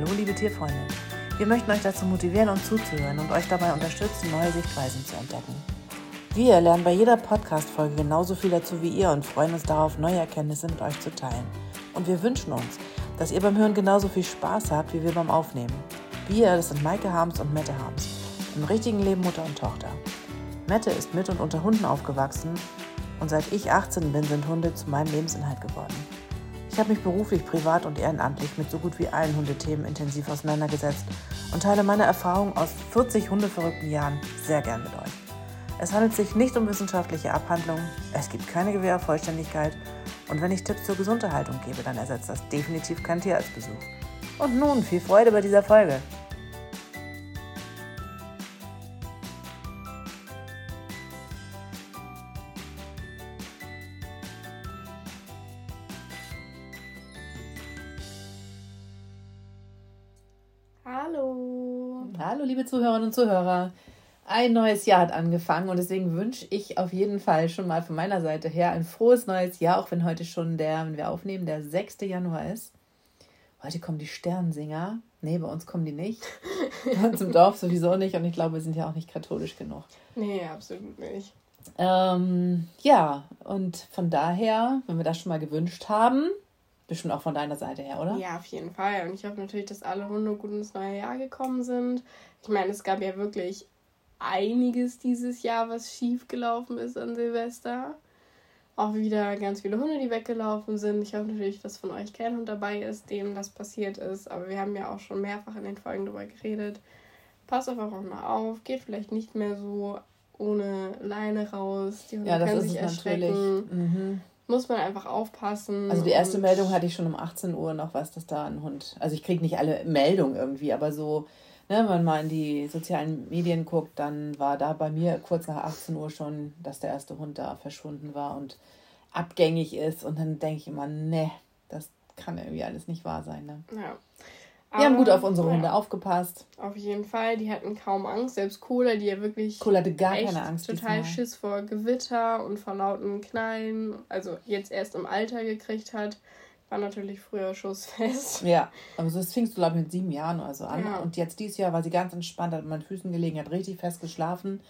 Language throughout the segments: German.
Hallo, liebe Tierfreunde. Wir möchten euch dazu motivieren und zuzuhören und euch dabei unterstützen, neue Sichtweisen zu entdecken. Wir lernen bei jeder Podcast-Folge genauso viel dazu wie ihr und freuen uns darauf, neue Erkenntnisse mit euch zu teilen. Und wir wünschen uns, dass ihr beim Hören genauso viel Spaß habt wie wir beim Aufnehmen. Wir, das sind Maike Harms und Mette Harms, im richtigen Leben Mutter und Tochter. Mette ist mit und unter Hunden aufgewachsen und seit ich 18 bin, sind Hunde zu meinem Lebensinhalt geworden. Ich habe mich beruflich, privat und ehrenamtlich mit so gut wie allen Hundethemen intensiv auseinandergesetzt und teile meine Erfahrungen aus 40 hundeverrückten Jahren sehr gern mit euch. Es handelt sich nicht um wissenschaftliche Abhandlungen, es gibt keine Gewähr und wenn ich Tipps zur Gesunderhaltung gebe, dann ersetzt das definitiv keinen Tierarztbesuch. Und nun viel Freude bei dieser Folge. Hallo. Liebe Zuhörerinnen und Zuhörer. Ein neues Jahr hat angefangen und deswegen wünsche ich auf jeden Fall schon mal von meiner Seite her ein frohes neues Jahr, auch wenn heute schon der, wenn wir aufnehmen, der 6. Januar ist. Heute kommen die Sternsinger. Nee, bei uns kommen die nicht. Bei uns im Dorf sowieso nicht und ich glaube, wir sind ja auch nicht katholisch genug. Nee, absolut nicht. Ähm, ja, und von daher, wenn wir das schon mal gewünscht haben, bestimmt auch von deiner Seite her, oder? Ja, auf jeden Fall. Und ich hoffe natürlich, dass alle Hunde gut ins neue Jahr gekommen sind. Ich meine, es gab ja wirklich einiges dieses Jahr, was schief gelaufen ist an Silvester. Auch wieder ganz viele Hunde, die weggelaufen sind. Ich hoffe natürlich, dass von euch kein Hund dabei ist, dem das passiert ist. Aber wir haben ja auch schon mehrfach in den Folgen darüber geredet. Passt auf eure Hunde auf. Geht vielleicht nicht mehr so ohne Leine raus. Die Hunde Ja, das können ist sich erschrecken. Mhm. Muss man einfach aufpassen. Also die erste Meldung hatte ich schon um 18 Uhr noch was, dass da ein Hund. Also ich kriege nicht alle Meldungen irgendwie, aber so, ne, wenn man mal in die sozialen Medien guckt, dann war da bei mir kurz nach 18 Uhr schon, dass der erste Hund da verschwunden war und abgängig ist. Und dann denke ich immer, ne, das kann irgendwie alles nicht wahr sein. Ne? Ja. Wir haben gut Aber, auf unsere ja, Hunde aufgepasst. Auf jeden Fall, die hatten kaum Angst. Selbst Cola, die ja wirklich Cola hatte gar keine Angst total diesmal. Schiss vor Gewitter und vor lauten Knallen, also jetzt erst im Alter gekriegt hat, war natürlich früher schussfest. Ja, aber so das fingst du, glaube ich, mit sieben Jahren oder so an. Ja. Und jetzt dieses Jahr war sie ganz entspannt, hat an meinen Füßen gelegen, hat richtig fest geschlafen.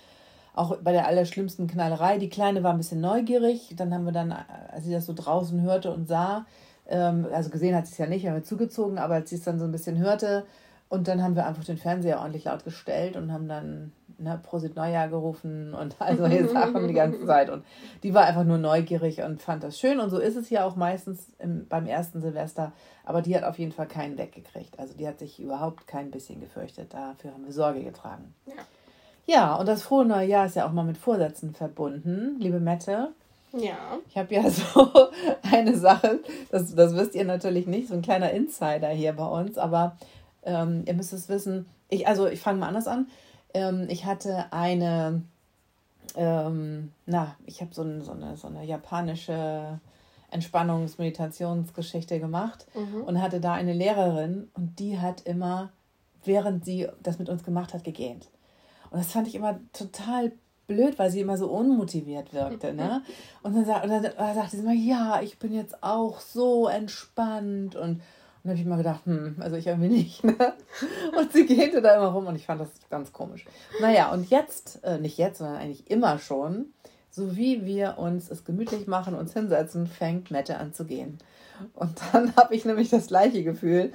Auch bei der allerschlimmsten Knallerei. Die Kleine war ein bisschen neugierig. Dann haben wir dann, als sie das so draußen hörte und sah, ähm, also gesehen hat sie es ja nicht, haben wir zugezogen, aber als sie es dann so ein bisschen hörte, und dann haben wir einfach den Fernseher ordentlich laut gestellt und haben dann ne, Prosit Neujahr gerufen und all solche Sachen die ganze Zeit. Und die war einfach nur neugierig und fand das schön. Und so ist es ja auch meistens im, beim ersten Silvester. Aber die hat auf jeden Fall keinen weggekriegt. Also die hat sich überhaupt kein bisschen gefürchtet. Dafür haben wir Sorge getragen. Ja. Ja, und das frohe neue Jahr ist ja auch mal mit Vorsätzen verbunden, liebe Mette. Ja. Ich habe ja so eine Sache, das, das wisst ihr natürlich nicht, so ein kleiner Insider hier bei uns, aber ähm, ihr müsst es wissen. Ich, also ich fange mal anders an. Ähm, ich hatte eine, ähm, na, ich habe so, ein, so, eine, so eine japanische Entspannungs-Meditationsgeschichte gemacht Mhm. und hatte da eine Lehrerin und die hat immer, während sie das mit uns gemacht hat, gegähnt. Und das fand ich immer total blöd, weil sie immer so unmotiviert wirkte. Ne? Und dann, sa- und dann sagte sie immer, ja, ich bin jetzt auch so entspannt. Und dann habe ich mal gedacht, hm, also ich irgendwie nicht. Ne? Und sie gähnte da immer rum und ich fand das ganz komisch. Naja, und jetzt, äh, nicht jetzt, sondern eigentlich immer schon, so wie wir uns es gemütlich machen, uns hinsetzen, fängt Mette an zu gehen. Und dann habe ich nämlich das gleiche Gefühl.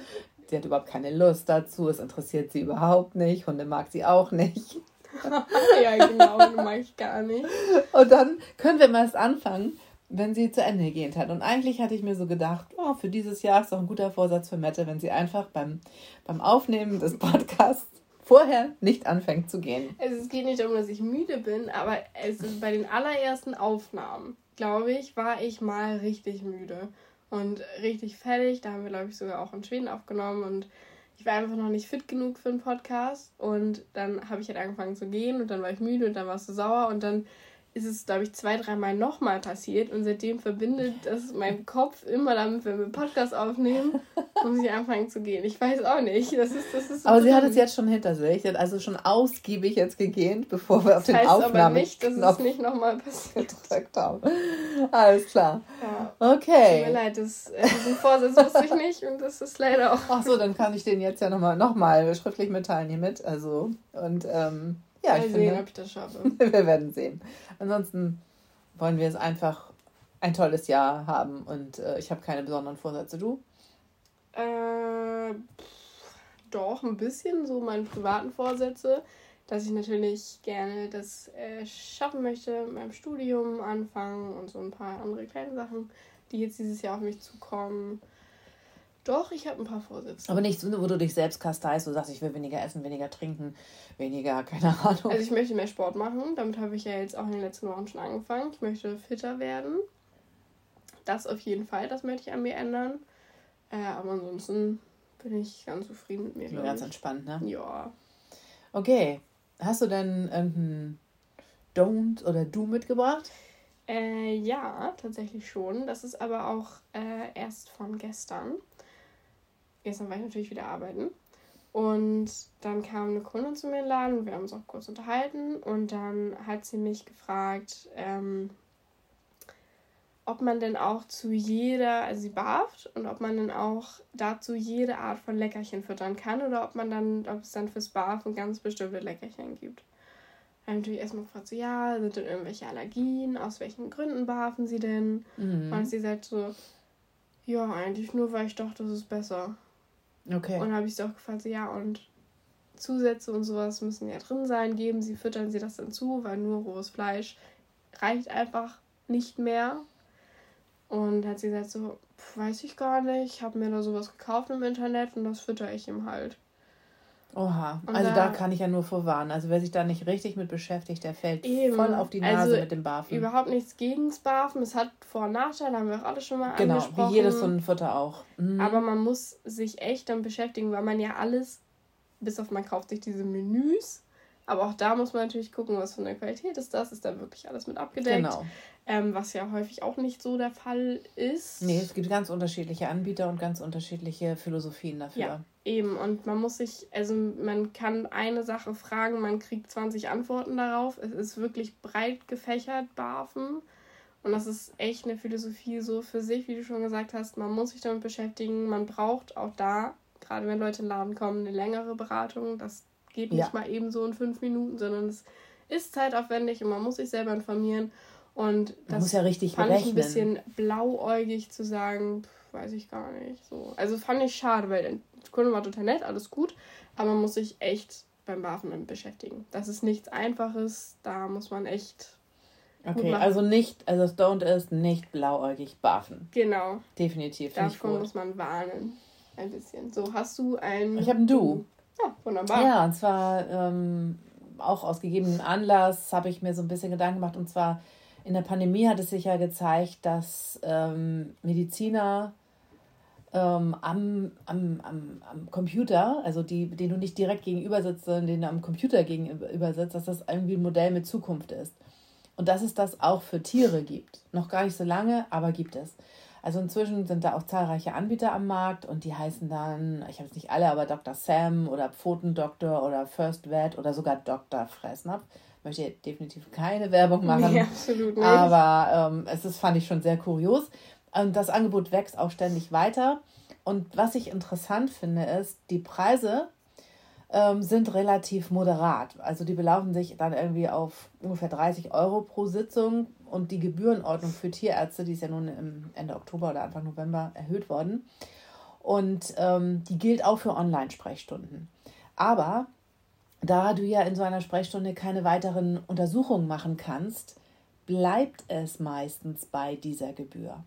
Sie hat überhaupt keine Lust dazu, es interessiert sie überhaupt nicht, Hunde mag sie auch nicht. ja, genau, mag ich gar nicht. Und dann können wir mal erst anfangen, wenn sie zu Ende gehend hat. Und eigentlich hatte ich mir so gedacht, oh, für dieses Jahr ist doch ein guter Vorsatz für Mette, wenn sie einfach beim, beim Aufnehmen des Podcasts vorher nicht anfängt zu gehen. Also es geht nicht darum, dass ich müde bin, aber es ist bei den allerersten Aufnahmen, glaube ich, war ich mal richtig müde und richtig fertig. Da haben wir, glaube ich, sogar auch in Schweden aufgenommen und ich war einfach noch nicht fit genug für einen Podcast. Und dann habe ich halt angefangen zu gehen und dann war ich müde und dann warst du sauer und dann ist es, glaube ich, zwei, dreimal nochmal passiert und seitdem verbindet das mein Kopf immer damit, wenn wir Podcast aufnehmen muss ich anfangen zu gehen. Ich weiß auch nicht. Das ist, das ist so aber sie hat es jetzt schon hinter sich. Sie hat also schon ausgiebig jetzt gegähnt, bevor wir auf das den heißt Aufnahmen aber nicht, dass es nicht nochmal passiert haben. Alles klar. Ja. Okay. Tut mir leid, das, äh, diesen Vorsatz wusste ich nicht und das ist leider auch. Ach so, dann kann ich den jetzt ja nochmal noch mal schriftlich mitteilen hiermit. Also, und ähm, ja, Mal ich sehen, finde, ob ich das schaffe. wir werden sehen. Ansonsten wollen wir es einfach ein tolles Jahr haben und äh, ich habe keine besonderen Vorsätze. Du? Äh, doch, ein bisschen so meine privaten Vorsätze, dass ich natürlich gerne das äh, schaffen möchte mit meinem Studium anfangen und so ein paar andere kleine Sachen, die jetzt dieses Jahr auf mich zukommen. Doch, ich habe ein paar Vorsätze. Aber nicht, wo du dich selbst kasteist, du sagst, ich will weniger essen, weniger trinken, weniger, keine Ahnung. Also ich möchte mehr Sport machen, damit habe ich ja jetzt auch in den letzten Wochen schon angefangen. Ich möchte fitter werden. Das auf jeden Fall, das möchte ich an mir ändern. Äh, aber ansonsten bin ich ganz zufrieden mit mir. Ja, ganz entspannt, ne? Ja. Okay. Hast du denn irgendein Don't oder Do mitgebracht? Äh, ja, tatsächlich schon. Das ist aber auch äh, erst von gestern. Gestern war ich natürlich wieder arbeiten. Und dann kam eine Kundin zu mir in den Laden und wir haben uns auch kurz unterhalten. Und dann hat sie mich gefragt, ähm, ob man denn auch zu jeder, also sie barft und ob man dann auch dazu jede Art von Leckerchen füttern kann oder ob man dann, ob es dann fürs Barfen ganz bestimmte Leckerchen gibt. Dann habe ich natürlich erstmal gefragt, so ja, sind denn irgendwelche Allergien, aus welchen Gründen barfen sie denn? Mhm. Und sie sagt so, ja, eigentlich nur, weil ich dachte, das ist besser. Okay. Und habe ich sie auch gefragt, so ja, und Zusätze und sowas müssen ja drin sein, geben sie, füttern sie das dann zu, weil nur rohes Fleisch reicht einfach nicht mehr. Und hat sie gesagt so, weiß ich gar nicht, ich habe mir da sowas gekauft im Internet und das fütter ich ihm halt. Oha, und also da, da, kann ich ja nur vorwarnen. Also wer sich da nicht richtig mit beschäftigt, der fällt eben. voll auf die Nase also mit dem Barfen. Überhaupt nichts gegen das Barfen. Es hat Vor- und Nachteile, haben wir auch alle schon mal genau, angesprochen. Genau, wie jedes so ein Futter auch. Mhm. Aber man muss sich echt dann beschäftigen, weil man ja alles, bis auf man kauft sich diese Menüs, aber auch da muss man natürlich gucken, was für eine Qualität ist das. Ist da wirklich alles mit abgedeckt? Genau. Ähm, was ja häufig auch nicht so der Fall ist. Nee, es gibt ganz unterschiedliche Anbieter und ganz unterschiedliche Philosophien dafür. Ja, eben. Und man muss sich, also man kann eine Sache fragen, man kriegt 20 Antworten darauf. Es ist wirklich breit gefächert, BAFen. Und das ist echt eine Philosophie so für sich, wie du schon gesagt hast. Man muss sich damit beschäftigen. Man braucht auch da, gerade wenn Leute in den Laden kommen, eine längere Beratung. Das geht nicht ja. mal eben so in fünf Minuten, sondern es ist zeitaufwendig und man muss sich selber informieren. Und das muss ja richtig fand berechnen. ich ein bisschen blauäugig zu sagen, pff, weiß ich gar nicht. So. Also fand ich schade, weil der Kunde war total nett, alles gut, aber man muss sich echt beim Barfen beschäftigen. Das ist nichts Einfaches, da muss man echt. Okay, also nicht, also das Don't ist nicht blauäugig barfen. Genau. Definitiv. Davon muss man warnen. Ein bisschen. So, hast du ein. Ich habe ein Du. Ja, wunderbar. Ja, und zwar ähm, auch aus gegebenem Anlass habe ich mir so ein bisschen Gedanken gemacht. Und zwar in der Pandemie hat es sich ja gezeigt, dass ähm, Mediziner ähm, am, am, am, am Computer, also die, denen du nicht direkt gegenüber sitzt, sondern denen du am Computer gegenüber sitzt, dass das irgendwie ein Modell mit Zukunft ist. Und dass es das auch für Tiere gibt. Noch gar nicht so lange, aber gibt es. Also inzwischen sind da auch zahlreiche Anbieter am Markt und die heißen dann, ich habe es nicht alle, aber Dr. Sam oder Pfotendoktor oder First Vet oder sogar Dr. Fressnapf. Möchte hier definitiv keine Werbung machen. Nee, absolut nicht. Aber ähm, es ist, fand ich schon sehr kurios. Und das Angebot wächst auch ständig weiter. Und was ich interessant finde, ist, die Preise ähm, sind relativ moderat. Also die belaufen sich dann irgendwie auf ungefähr 30 Euro pro Sitzung und die Gebührenordnung für Tierärzte, die ist ja nun im Ende Oktober oder Anfang November erhöht worden. Und ähm, die gilt auch für Online-Sprechstunden. Aber da du ja in so einer Sprechstunde keine weiteren Untersuchungen machen kannst, bleibt es meistens bei dieser Gebühr.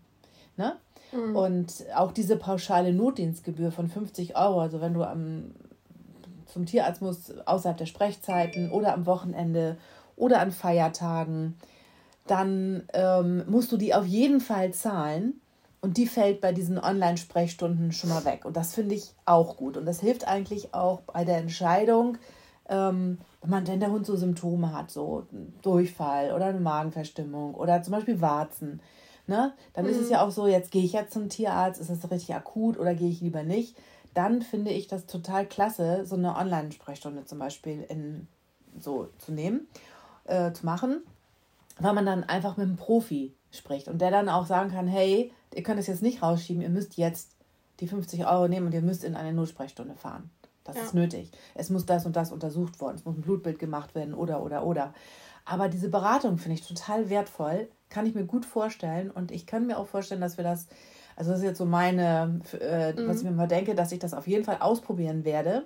Ne? Mhm. Und auch diese pauschale Notdienstgebühr von 50 Euro, also wenn du am zum Tierarzt muss, außerhalb der Sprechzeiten oder am Wochenende oder an Feiertagen, dann ähm, musst du die auf jeden Fall zahlen. Und die fällt bei diesen Online-Sprechstunden schon mal weg. Und das finde ich auch gut. Und das hilft eigentlich auch bei der Entscheidung, ähm, wenn, man, wenn der Hund so Symptome hat, so Durchfall oder eine Magenverstimmung oder zum Beispiel Warzen, ne, dann mhm. ist es mhm. ja auch so, jetzt gehe ich jetzt zum Tierarzt, ist das richtig akut oder gehe ich lieber nicht? Dann finde ich das total klasse, so eine Online-Sprechstunde zum Beispiel in, so zu nehmen, äh, zu machen, weil man dann einfach mit einem Profi spricht und der dann auch sagen kann, hey, ihr könnt es jetzt nicht rausschieben, ihr müsst jetzt die 50 Euro nehmen und ihr müsst in eine Notsprechstunde fahren. Das ja. ist nötig. Es muss das und das untersucht worden, es muss ein Blutbild gemacht werden oder oder oder. Aber diese Beratung finde ich total wertvoll, kann ich mir gut vorstellen und ich kann mir auch vorstellen, dass wir das, also das ist jetzt so meine, äh, mhm. was ich mir mal denke, dass ich das auf jeden Fall ausprobieren werde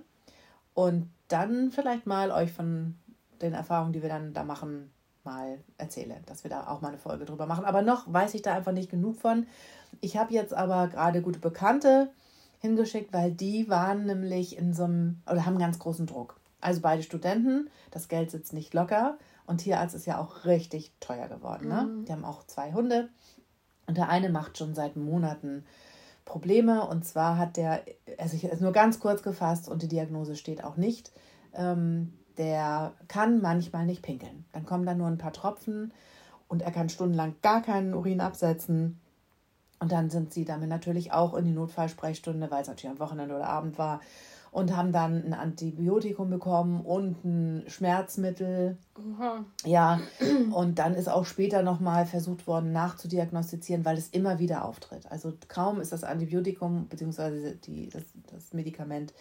und dann vielleicht mal euch von den Erfahrungen, die wir dann da machen, mal erzähle, dass wir da auch mal eine Folge drüber machen. Aber noch weiß ich da einfach nicht genug von. Ich habe jetzt aber gerade gute Bekannte hingeschickt, weil die waren nämlich in so einem, oder haben ganz großen Druck. Also beide Studenten, das Geld sitzt nicht locker und Tierarzt ist ja auch richtig teuer geworden. Ne? Mhm. Die haben auch zwei Hunde und der eine macht schon seit Monaten Probleme und zwar hat der, also ich ist nur ganz kurz gefasst und die Diagnose steht auch nicht. Ähm, der kann manchmal nicht pinkeln. Dann kommen da nur ein paar Tropfen und er kann stundenlang gar keinen Urin absetzen. Und dann sind sie damit natürlich auch in die Notfallsprechstunde, weil es natürlich am Wochenende oder Abend war, und haben dann ein Antibiotikum bekommen und ein Schmerzmittel. Aha. Ja, und dann ist auch später nochmal versucht worden nachzudiagnostizieren, weil es immer wieder auftritt. Also kaum ist das Antibiotikum bzw. das, das Medikament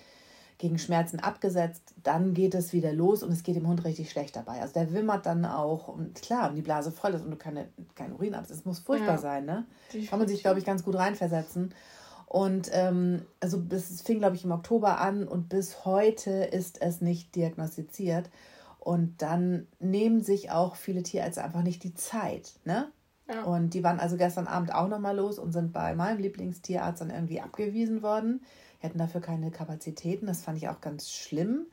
gegen Schmerzen abgesetzt, dann geht es wieder los und es geht dem Hund richtig schlecht dabei. Also der wimmert dann auch und klar, und die Blase voll ist und du keine, kein Urin absetzt. Es muss furchtbar ja. sein, ne? Kann man sich, glaube ich, ganz gut reinversetzen. Und ähm, also das fing, glaube ich, im Oktober an und bis heute ist es nicht diagnostiziert. Und dann nehmen sich auch viele Tierärzte einfach nicht die Zeit, ne? Ja. Und die waren also gestern Abend auch nochmal los und sind bei meinem Lieblingstierarzt dann irgendwie abgewiesen worden hätten dafür keine Kapazitäten. Das fand ich auch ganz schlimm.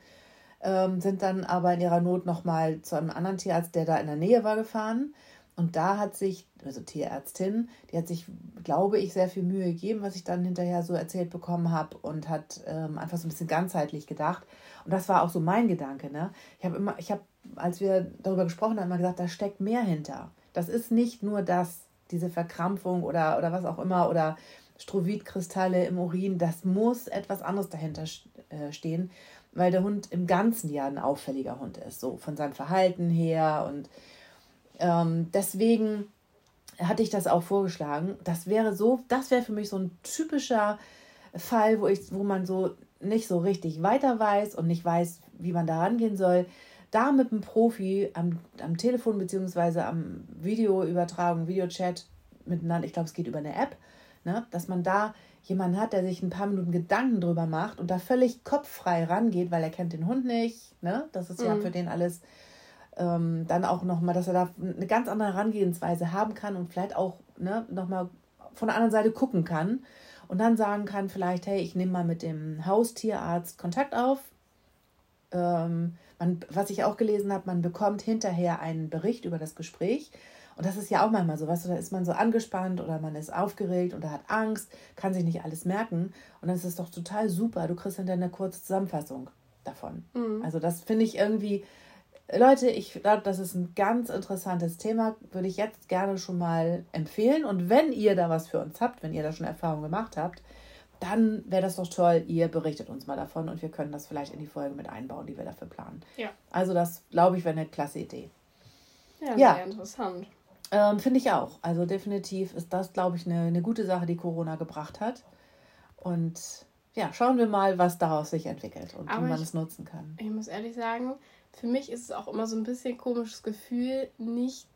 Ähm, sind dann aber in ihrer Not nochmal zu einem anderen Tierarzt, der da in der Nähe war, gefahren. Und da hat sich, also Tierärztin, die hat sich, glaube ich, sehr viel Mühe gegeben, was ich dann hinterher so erzählt bekommen habe und hat ähm, einfach so ein bisschen ganzheitlich gedacht. Und das war auch so mein Gedanke. Ne? Ich habe immer, ich habe, als wir darüber gesprochen haben, immer gesagt, da steckt mehr hinter. Das ist nicht nur das, diese Verkrampfung oder, oder was auch immer oder Strovit-Kristalle im Urin, das muss etwas anderes dahinter äh, stehen, weil der Hund im ganzen Jahr ein auffälliger Hund ist, so von seinem Verhalten her. Und ähm, deswegen hatte ich das auch vorgeschlagen. Das wäre so, das wäre für mich so ein typischer Fall, wo ich, wo man so nicht so richtig weiter weiß und nicht weiß, wie man da rangehen soll. Da mit einem Profi am, am Telefon beziehungsweise am Videoübertragung, Videochat miteinander, ich glaube, es geht über eine App, Ne? Dass man da jemanden hat, der sich ein paar Minuten Gedanken drüber macht und da völlig kopffrei rangeht, weil er kennt den Hund nicht. Ne? Das ist mhm. ja für den alles ähm, dann auch nochmal, dass er da eine ganz andere Herangehensweise haben kann und vielleicht auch ne, nochmal von der anderen Seite gucken kann und dann sagen kann, vielleicht, hey, ich nehme mal mit dem Haustierarzt Kontakt auf. Ähm, man, was ich auch gelesen habe, man bekommt hinterher einen Bericht über das Gespräch und das ist ja auch manchmal so, weißt du, da ist man so angespannt oder man ist aufgeregt oder hat Angst, kann sich nicht alles merken. Und dann ist es doch total super. Du kriegst dann eine kurze Zusammenfassung davon. Mhm. Also das finde ich irgendwie, Leute, ich glaube, das ist ein ganz interessantes Thema. Würde ich jetzt gerne schon mal empfehlen. Und wenn ihr da was für uns habt, wenn ihr da schon Erfahrung gemacht habt, dann wäre das doch toll. Ihr berichtet uns mal davon und wir können das vielleicht in die Folge mit einbauen, die wir dafür planen. Ja. Also das, glaube ich, wäre eine klasse Idee. Ja, ja. sehr interessant. Ähm, Finde ich auch. Also definitiv ist das, glaube ich, eine, eine gute Sache, die Corona gebracht hat. Und ja, schauen wir mal, was daraus sich entwickelt und Aber wie man ich, es nutzen kann. Ich muss ehrlich sagen, für mich ist es auch immer so ein bisschen komisches Gefühl, nicht,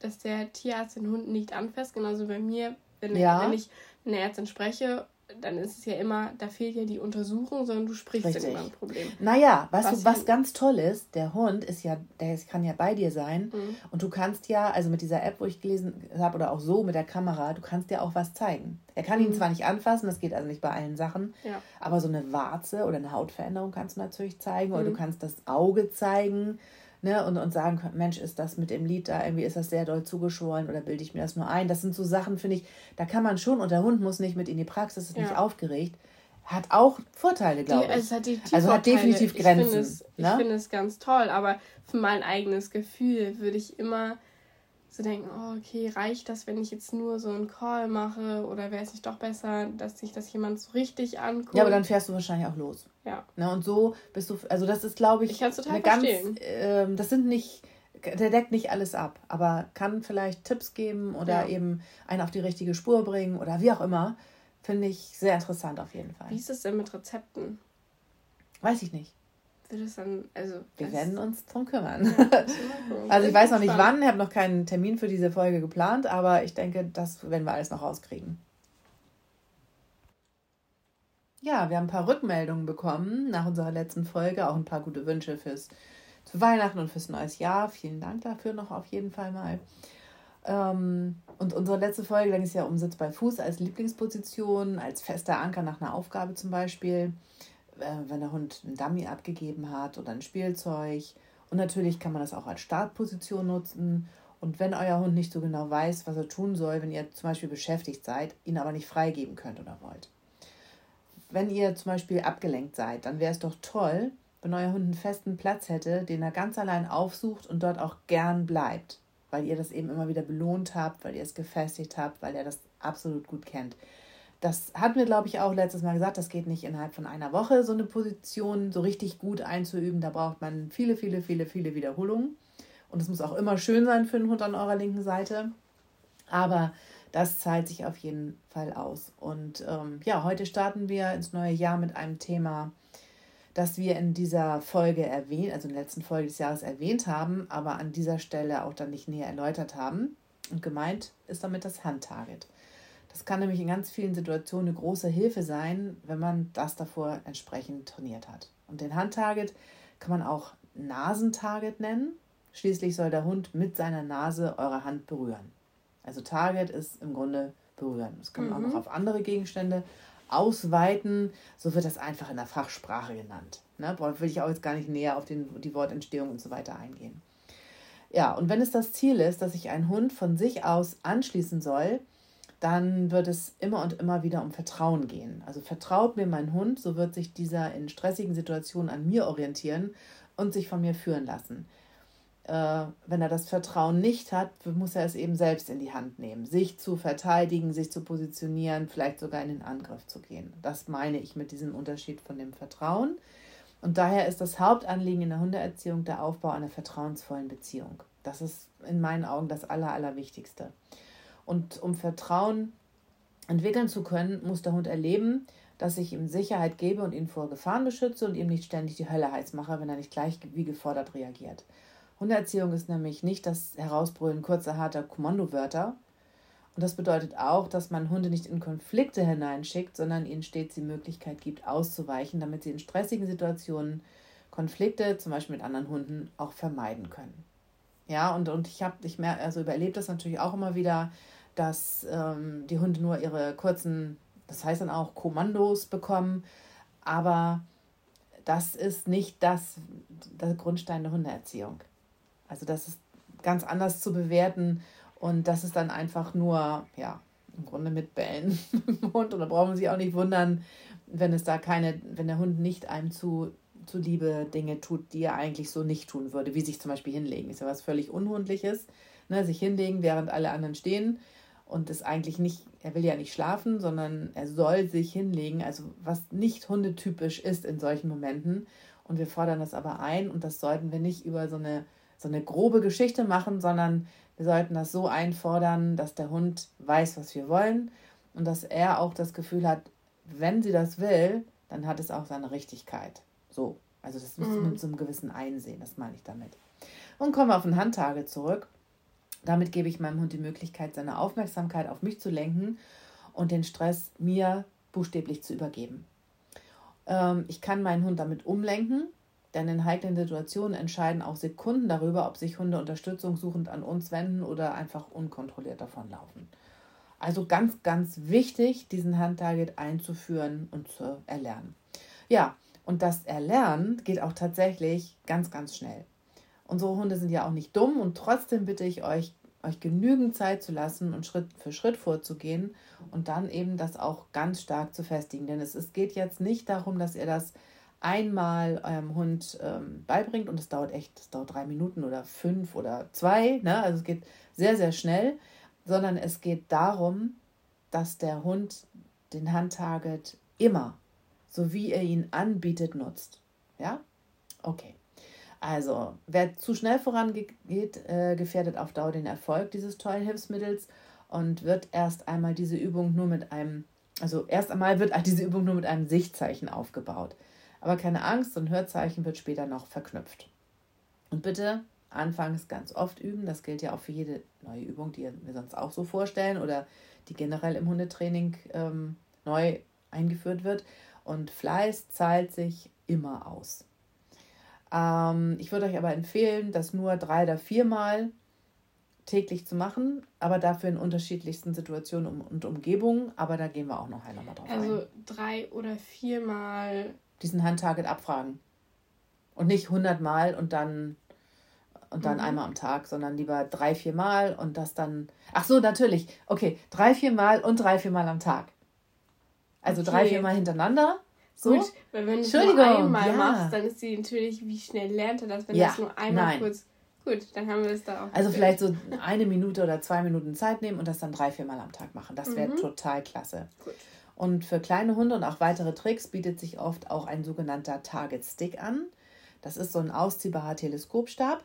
dass der Tierarzt den Hund nicht anfasst. Genauso bei mir, wenn, ja. wenn ich mit einer Ärztin spreche dann ist es ja immer, da fehlt ja die Untersuchung, sondern du sprichst Richtig. über ein Problem. Naja, weißt was du, was ganz toll ist, der Hund ist ja, der kann ja bei dir sein mhm. und du kannst ja, also mit dieser App, wo ich gelesen habe, oder auch so mit der Kamera, du kannst ja auch was zeigen. Er kann mhm. ihn zwar nicht anfassen, das geht also nicht bei allen Sachen, ja. aber so eine Warze oder eine Hautveränderung kannst du natürlich zeigen mhm. oder du mhm. kannst das Auge zeigen ne, und, und sagen können, Mensch, ist das mit dem Lied da, irgendwie ist das sehr doll zugeschwollen oder bilde ich mir das nur ein? Das sind so Sachen, finde ich, da kann man schon, und der Hund muss nicht mit in die Praxis, ist ja. nicht aufgeregt. Hat auch Vorteile, glaube ich. Also hat, also hat definitiv Grenzen. Ich finde es, ne? find es ganz toll, aber für mein eigenes Gefühl würde ich immer so denken, oh, okay, reicht das, wenn ich jetzt nur so einen Call mache oder wäre es nicht doch besser, dass sich das jemand so richtig anguckt? Ja, aber dann fährst du wahrscheinlich auch los. Ja. Ne, und so bist du, also das ist, glaube ich, ich total eine verstehen. ganz, äh, das sind nicht, der deckt nicht alles ab, aber kann vielleicht Tipps geben oder ja. eben einen auf die richtige Spur bringen oder wie auch immer. Finde ich sehr interessant auf jeden Fall. Wie ist es denn mit Rezepten? Weiß ich nicht wird es dann, also. Wir werden uns drum kümmern. Ja, also ich weiß noch nicht wann, ich habe noch keinen Termin für diese Folge geplant, aber ich denke, das werden wir alles noch rauskriegen. Ja, wir haben ein paar Rückmeldungen bekommen nach unserer letzten Folge, auch ein paar gute Wünsche fürs zu Weihnachten und fürs neues Jahr. Vielen Dank dafür noch auf jeden Fall mal. Ähm, und unsere letzte Folge ging es ja um Sitz bei Fuß als Lieblingsposition, als fester Anker nach einer Aufgabe zum Beispiel. Äh, wenn der Hund einen Dummy abgegeben hat oder ein Spielzeug. Und natürlich kann man das auch als Startposition nutzen. Und wenn euer Hund nicht so genau weiß, was er tun soll, wenn ihr zum Beispiel beschäftigt seid, ihn aber nicht freigeben könnt oder wollt. Wenn ihr zum Beispiel abgelenkt seid, dann wäre es doch toll, wenn euer Hund einen festen Platz hätte, den er ganz allein aufsucht und dort auch gern bleibt, weil ihr das eben immer wieder belohnt habt, weil ihr es gefestigt habt, weil er das absolut gut kennt. Das hatten wir, glaube ich, auch letztes Mal gesagt. Das geht nicht innerhalb von einer Woche, so eine Position so richtig gut einzuüben. Da braucht man viele, viele, viele, viele Wiederholungen. Und es muss auch immer schön sein für den Hund an eurer linken Seite. Aber das zahlt sich auf jeden Fall aus. Und ähm, ja, heute starten wir ins neue Jahr mit einem Thema, das wir in dieser Folge erwähnt, also in der letzten Folge des Jahres erwähnt haben, aber an dieser Stelle auch dann nicht näher erläutert haben. Und gemeint ist damit das Handtarget. Das kann nämlich in ganz vielen Situationen eine große Hilfe sein, wenn man das davor entsprechend trainiert hat. Und den Handtarget kann man auch Nasentarget nennen. Schließlich soll der Hund mit seiner Nase eure Hand berühren. Also Target ist im Grunde berühren. Das kann man mhm. auch noch auf andere Gegenstände ausweiten. So wird das einfach in der Fachsprache genannt. Ne? Will ich auch jetzt gar nicht näher auf den, die Wortentstehung und so weiter eingehen. Ja, und wenn es das Ziel ist, dass sich ein Hund von sich aus anschließen soll, dann wird es immer und immer wieder um Vertrauen gehen. Also vertraut mir mein Hund, so wird sich dieser in stressigen Situationen an mir orientieren und sich von mir führen lassen. Äh, wenn er das Vertrauen nicht hat, muss er es eben selbst in die Hand nehmen, sich zu verteidigen, sich zu positionieren, vielleicht sogar in den Angriff zu gehen. Das meine ich mit diesem Unterschied von dem Vertrauen. Und daher ist das Hauptanliegen in der Hundeerziehung der Aufbau einer vertrauensvollen Beziehung. Das ist in meinen Augen das Aller, Allerwichtigste. Und um Vertrauen entwickeln zu können, muss der Hund erleben, dass ich ihm Sicherheit gebe und ihn vor Gefahren beschütze und ihm nicht ständig die Hölle heiß mache, wenn er nicht gleich wie gefordert reagiert. Hundeerziehung ist nämlich nicht das Herausbrüllen kurzer, harter Kommandowörter. Und das bedeutet auch, dass man Hunde nicht in Konflikte hineinschickt, sondern ihnen stets die Möglichkeit gibt, auszuweichen, damit sie in stressigen Situationen Konflikte, zum Beispiel mit anderen Hunden, auch vermeiden können. Ja, und, und ich habe, ich mehr, also überlebe das natürlich auch immer wieder, dass ähm, die Hunde nur ihre kurzen, das heißt dann auch Kommandos bekommen, aber das ist nicht das, der Grundstein der Hundeerziehung. Also das ist ganz anders zu bewerten und das ist dann einfach nur, ja, im Grunde mit Bällen im Hund und da brauchen Sie sich auch nicht wundern, wenn es da keine, wenn der Hund nicht einem zu zuliebe Dinge tut, die er eigentlich so nicht tun würde, wie sich zum Beispiel hinlegen. Ist ja was völlig Unhundliches, ne? sich hinlegen, während alle anderen stehen und es eigentlich nicht, er will ja nicht schlafen, sondern er soll sich hinlegen, also was nicht hundetypisch ist in solchen Momenten. Und wir fordern das aber ein und das sollten wir nicht über so eine, so eine grobe Geschichte machen, sondern wir sollten das so einfordern, dass der Hund weiß, was wir wollen und dass er auch das Gefühl hat, wenn sie das will, dann hat es auch seine Richtigkeit. So, also das muss mhm. mit so einem gewissen Einsehen, das meine ich damit. Und kommen wir auf den Handtage zurück. Damit gebe ich meinem Hund die Möglichkeit, seine Aufmerksamkeit auf mich zu lenken und den Stress mir buchstäblich zu übergeben. Ähm, ich kann meinen Hund damit umlenken, denn in heiklen Situationen entscheiden auch Sekunden darüber, ob sich Hunde Unterstützung suchend an uns wenden oder einfach unkontrolliert davonlaufen. Also ganz, ganz wichtig, diesen Handtarget einzuführen und zu erlernen. Ja, und das Erlernen geht auch tatsächlich ganz, ganz schnell. Unsere Hunde sind ja auch nicht dumm und trotzdem bitte ich euch, euch genügend Zeit zu lassen und Schritt für Schritt vorzugehen und dann eben das auch ganz stark zu festigen. Denn es, es geht jetzt nicht darum, dass ihr das einmal eurem Hund ähm, beibringt und es dauert echt, es dauert drei Minuten oder fünf oder zwei, ne? also es geht sehr, sehr schnell, sondern es geht darum, dass der Hund den Handtarget immer, so wie er ihn anbietet, nutzt. Ja? Okay. Also, wer zu schnell vorangeht, äh, gefährdet auf Dauer den Erfolg dieses tollen Hilfsmittels und wird erst einmal diese Übung nur mit einem, also erst einmal wird diese Übung nur mit einem Sichtzeichen aufgebaut. Aber keine Angst, so ein Hörzeichen wird später noch verknüpft. Und bitte anfangs ganz oft üben. Das gilt ja auch für jede neue Übung, die wir sonst auch so vorstellen oder die generell im Hundetraining ähm, neu eingeführt wird. Und Fleiß zahlt sich immer aus. Ähm, ich würde euch aber empfehlen, das nur drei oder viermal täglich zu machen, aber dafür in unterschiedlichsten Situationen und Umgebungen. Aber da gehen wir auch noch einmal drauf also ein. Also drei oder viermal diesen Handtarget abfragen. Und nicht 100 Mal und dann und dann mhm. einmal am Tag, sondern lieber drei, vier Mal und das dann. Ach so, natürlich. Okay, drei, vier Mal und drei, vier Mal am Tag. Also okay. drei, vier Mal hintereinander. So. Gut, weil wenn du es nur einmal ja. machst, dann ist sie natürlich, wie schnell lernt er das, wenn ja. das nur einmal Nein. kurz. Gut, dann haben wir es da auch. Also vielleicht so eine Minute oder zwei Minuten Zeit nehmen und das dann drei, vier Mal am Tag machen. Das wäre mhm. total klasse. Gut. Und für kleine Hunde und auch weitere Tricks bietet sich oft auch ein sogenannter Target Stick an. Das ist so ein ausziehbarer Teleskopstab,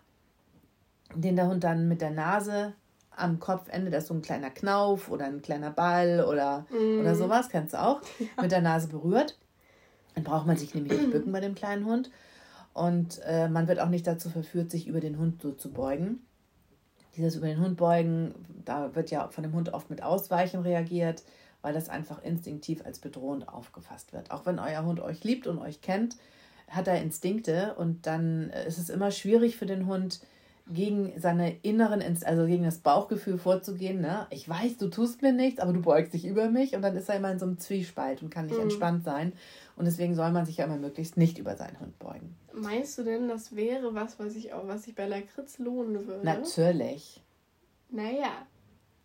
den der Hund dann mit der Nase am Kopfende, das ist so ein kleiner Knauf oder ein kleiner Ball oder, mm. oder sowas, kennst du auch, ja. mit der Nase berührt. Dann braucht man sich nämlich nicht bücken bei dem kleinen Hund. Und äh, man wird auch nicht dazu verführt, sich über den Hund so zu beugen. Dieses über den Hund beugen, da wird ja von dem Hund oft mit Ausweichen reagiert weil das einfach instinktiv als bedrohend aufgefasst wird. Auch wenn euer Hund euch liebt und euch kennt, hat er Instinkte und dann ist es immer schwierig für den Hund, gegen seine inneren, also gegen das Bauchgefühl vorzugehen. Ne? Ich weiß, du tust mir nichts, aber du beugst dich über mich und dann ist er immer in so einem Zwiespalt und kann nicht mhm. entspannt sein. Und deswegen soll man sich ja immer möglichst nicht über seinen Hund beugen. Meinst du denn, das wäre was, was ich auch, was sich bei Lakritz lohnen würde? Natürlich. Naja,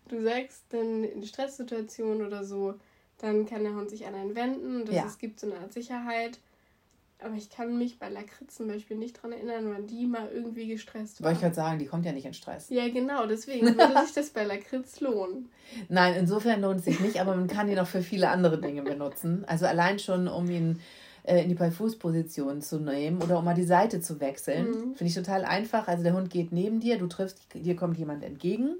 du sagst dann in Stresssituationen oder so, dann kann der Hund sich an einen wenden. Das ja. es gibt so eine Art Sicherheit. Aber ich kann mich bei Lakritz zum Beispiel nicht daran erinnern, wann die mal irgendwie gestresst war. Wollte ich gerade sagen, die kommt ja nicht in Stress. Ja, genau, deswegen würde sich das bei Lakritz lohnen. Nein, insofern lohnt es sich nicht, aber man kann ihn auch für viele andere Dinge benutzen. Also allein schon, um ihn äh, in die Beifußposition zu nehmen oder um mal die Seite zu wechseln. Mhm. Finde ich total einfach. Also der Hund geht neben dir, du triffst, dir kommt jemand entgegen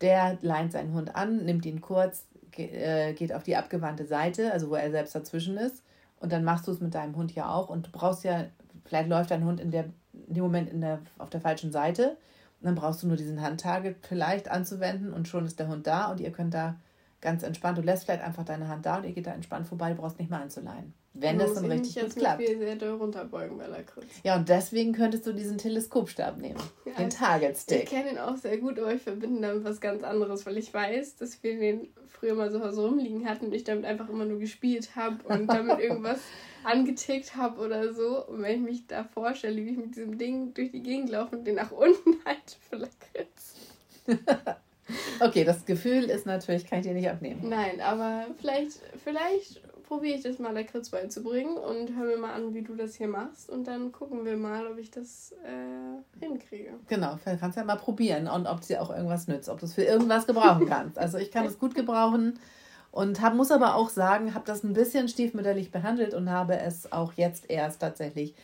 der leint seinen Hund an, nimmt ihn kurz, äh, geht auf die abgewandte Seite, also wo er selbst dazwischen ist. Und dann machst du es mit deinem Hund ja auch. Und du brauchst ja, vielleicht läuft dein Hund in, der, in dem Moment in der, auf der falschen Seite. Und dann brauchst du nur diesen Handtarget vielleicht anzuwenden und schon ist der Hund da und ihr könnt da ganz entspannt, du lässt vielleicht einfach deine Hand da und ihr geht da entspannt vorbei, du brauchst nicht mehr anzuleihen. Wenn das dann richtig gut klappt. Viel sehr doll runterbeugen bei Lakritz. Ja, und deswegen könntest du diesen Teleskopstab nehmen. Ja, den Target Stick. Ich kenne ihn auch sehr gut, aber ich verbinde damit was ganz anderes, weil ich weiß, dass wir den früher mal so rumliegen hatten und ich damit einfach immer nur gespielt habe und damit irgendwas angetickt habe oder so. Und wenn ich mich da vorstelle, wie ich mit diesem Ding durch die Gegend laufe und den nach unten halte für Lakritz. okay, das Gefühl ist natürlich, kann ich dir nicht abnehmen. Nein, aber vielleicht, vielleicht probiere ich das mal Lakritz beizubringen und hör mir mal an, wie du das hier machst. Und dann gucken wir mal, ob ich das äh, hinkriege. Genau, kannst ja mal probieren und ob dir auch irgendwas nützt, ob du es für irgendwas gebrauchen kannst. Also ich kann es gut gebrauchen und hab, muss aber auch sagen, habe das ein bisschen stiefmütterlich behandelt und habe es auch jetzt erst tatsächlich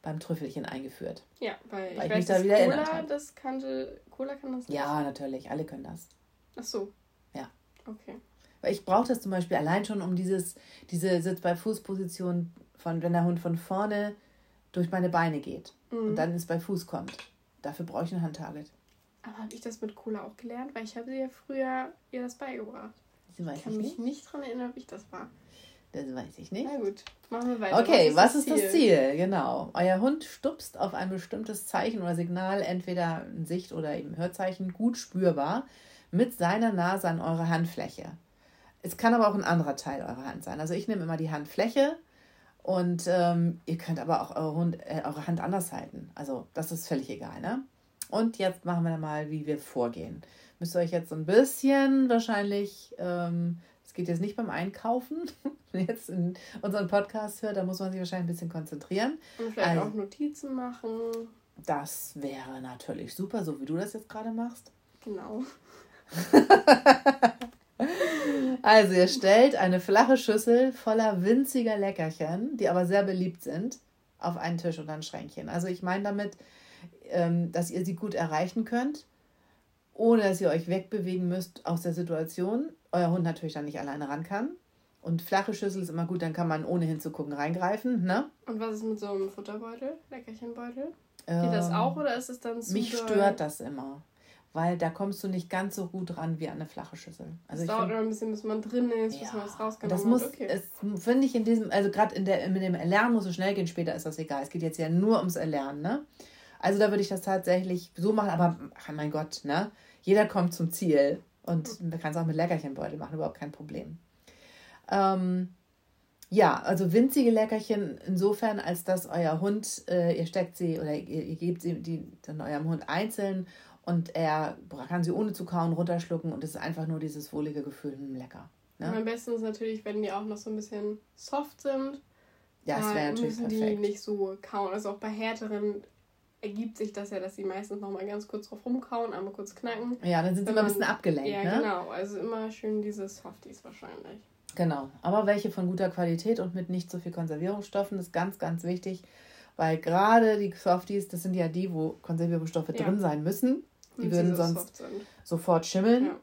beim Trüffelchen eingeführt. Ja, weil, weil ich, ich mich da wieder Cola, erinnert das kannte, Cola kann das nicht? Ja, natürlich, alle können das. Ach so. Ja. Okay. Weil ich brauche das zum Beispiel allein schon um dieses, diese Sitz bei Fußposition von, wenn der Hund von vorne durch meine Beine geht mhm. und dann ins bei Fuß kommt. Dafür brauche ich ein Handtarget. Aber habe ich das mit Cola auch gelernt? Weil ich habe sie ja früher ihr das beigebracht. Das weiß ich kann mich nicht daran erinnern, ob ich das war. Das weiß ich nicht. Na gut, machen wir weiter. Okay, was ist, was ist das Ziel? Genau. Euer Hund stupst auf ein bestimmtes Zeichen oder Signal, entweder ein Sicht- oder eben Hörzeichen, gut spürbar, mit seiner Nase an eure Handfläche. Es kann aber auch ein anderer Teil eurer Hand sein. Also ich nehme immer die Handfläche und ähm, ihr könnt aber auch eure, Hund, äh, eure Hand anders halten. Also das ist völlig egal. Ne? Und jetzt machen wir mal, wie wir vorgehen. Müsst ihr euch jetzt so ein bisschen wahrscheinlich ähm, Es geht jetzt nicht beim Einkaufen. Wenn jetzt in unseren Podcast hört, da muss man sich wahrscheinlich ein bisschen konzentrieren. Und vielleicht also, auch Notizen machen. Das wäre natürlich super, so wie du das jetzt gerade machst. Genau. also ihr stellt eine flache Schüssel voller winziger Leckerchen, die aber sehr beliebt sind, auf einen Tisch oder ein Schränkchen. Also ich meine damit, ähm, dass ihr sie gut erreichen könnt, ohne dass ihr euch wegbewegen müsst aus der Situation. Euer Hund natürlich dann nicht alleine ran kann. Und flache Schüssel ist immer gut, dann kann man ohne hinzugucken reingreifen. Ne? Und was ist mit so einem Futterbeutel, Leckerchenbeutel? Geht ähm, das auch oder ist es dann zu Mich stört das immer weil da kommst du nicht ganz so gut ran wie an eine flache Schüssel. Also es dauert immer ein bisschen, bis man drin ist, ja, bis man was rausgenommen das muss, okay. es finde ich in diesem, also gerade in der, mit dem Erlernen muss es schnell gehen, später ist das egal. Es geht jetzt ja nur ums Erlernen, ne? Also da würde ich das tatsächlich so machen, aber ach mein Gott, ne? Jeder kommt zum Ziel und man kann es auch mit Leckerchenbeutel machen, überhaupt kein Problem. Ähm, ja, also winzige Leckerchen insofern, als dass euer Hund, äh, ihr steckt sie oder ihr, ihr gebt sie die, dann eurem Hund einzeln und er kann sie ohne zu kauen runterschlucken und es ist einfach nur dieses wohlige Gefühl, hm, lecker. Ne? am besten ist natürlich, wenn die auch noch so ein bisschen soft sind. Ja, das wäre natürlich müssen perfekt. die nicht so kauen. Also auch bei härteren ergibt sich das ja, dass sie meistens noch mal ganz kurz drauf rumkauen, einmal kurz knacken. Ja, dann sind sie immer ein bisschen abgelenkt. Ja, ne? genau. Also immer schön diese Softies wahrscheinlich. Genau. Aber welche von guter Qualität und mit nicht so viel Konservierungsstoffen ist ganz, ganz wichtig. Weil gerade die Softies, das sind ja die, wo Konservierungsstoffe ja. drin sein müssen. Die würden sonst sofort schimmeln, ja.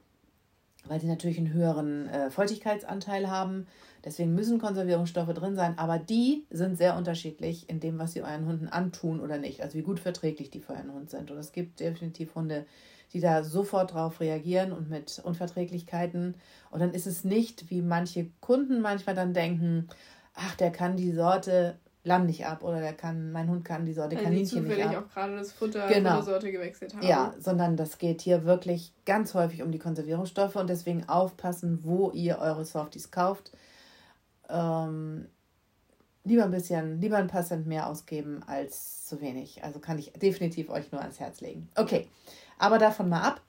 weil sie natürlich einen höheren äh, Feuchtigkeitsanteil haben. Deswegen müssen Konservierungsstoffe drin sein, aber die sind sehr unterschiedlich in dem, was sie euren Hunden antun oder nicht. Also wie gut verträglich die für euren Hund sind. Und es gibt definitiv Hunde, die da sofort drauf reagieren und mit Unverträglichkeiten. Und dann ist es nicht, wie manche Kunden manchmal dann denken, ach, der kann die Sorte Lamm nicht ab oder der kann, mein Hund kann die Sorte Weil Kaninchen nicht ab. auch gerade das Futter genau. der Sorte gewechselt haben. Ja, sondern das geht hier wirklich ganz häufig um die Konservierungsstoffe und deswegen aufpassen, wo ihr eure Softies kauft. Ähm, lieber ein bisschen, lieber ein paar Cent mehr ausgeben als zu wenig. Also kann ich definitiv euch nur ans Herz legen. Okay, aber davon mal ab.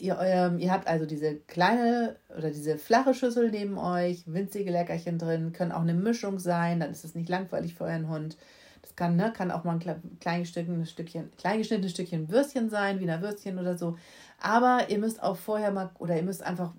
Ihr, ähm, ihr habt also diese kleine oder diese flache Schüssel neben euch, winzige Leckerchen drin, können auch eine Mischung sein, dann ist es nicht langweilig für euren Hund. Das kann, ne, kann auch mal ein klein, Stückchen, Stückchen, klein geschnittenes Stückchen Würstchen sein, wie ein Würstchen oder so. Aber ihr müsst auch vorher mal oder ihr müsst einfach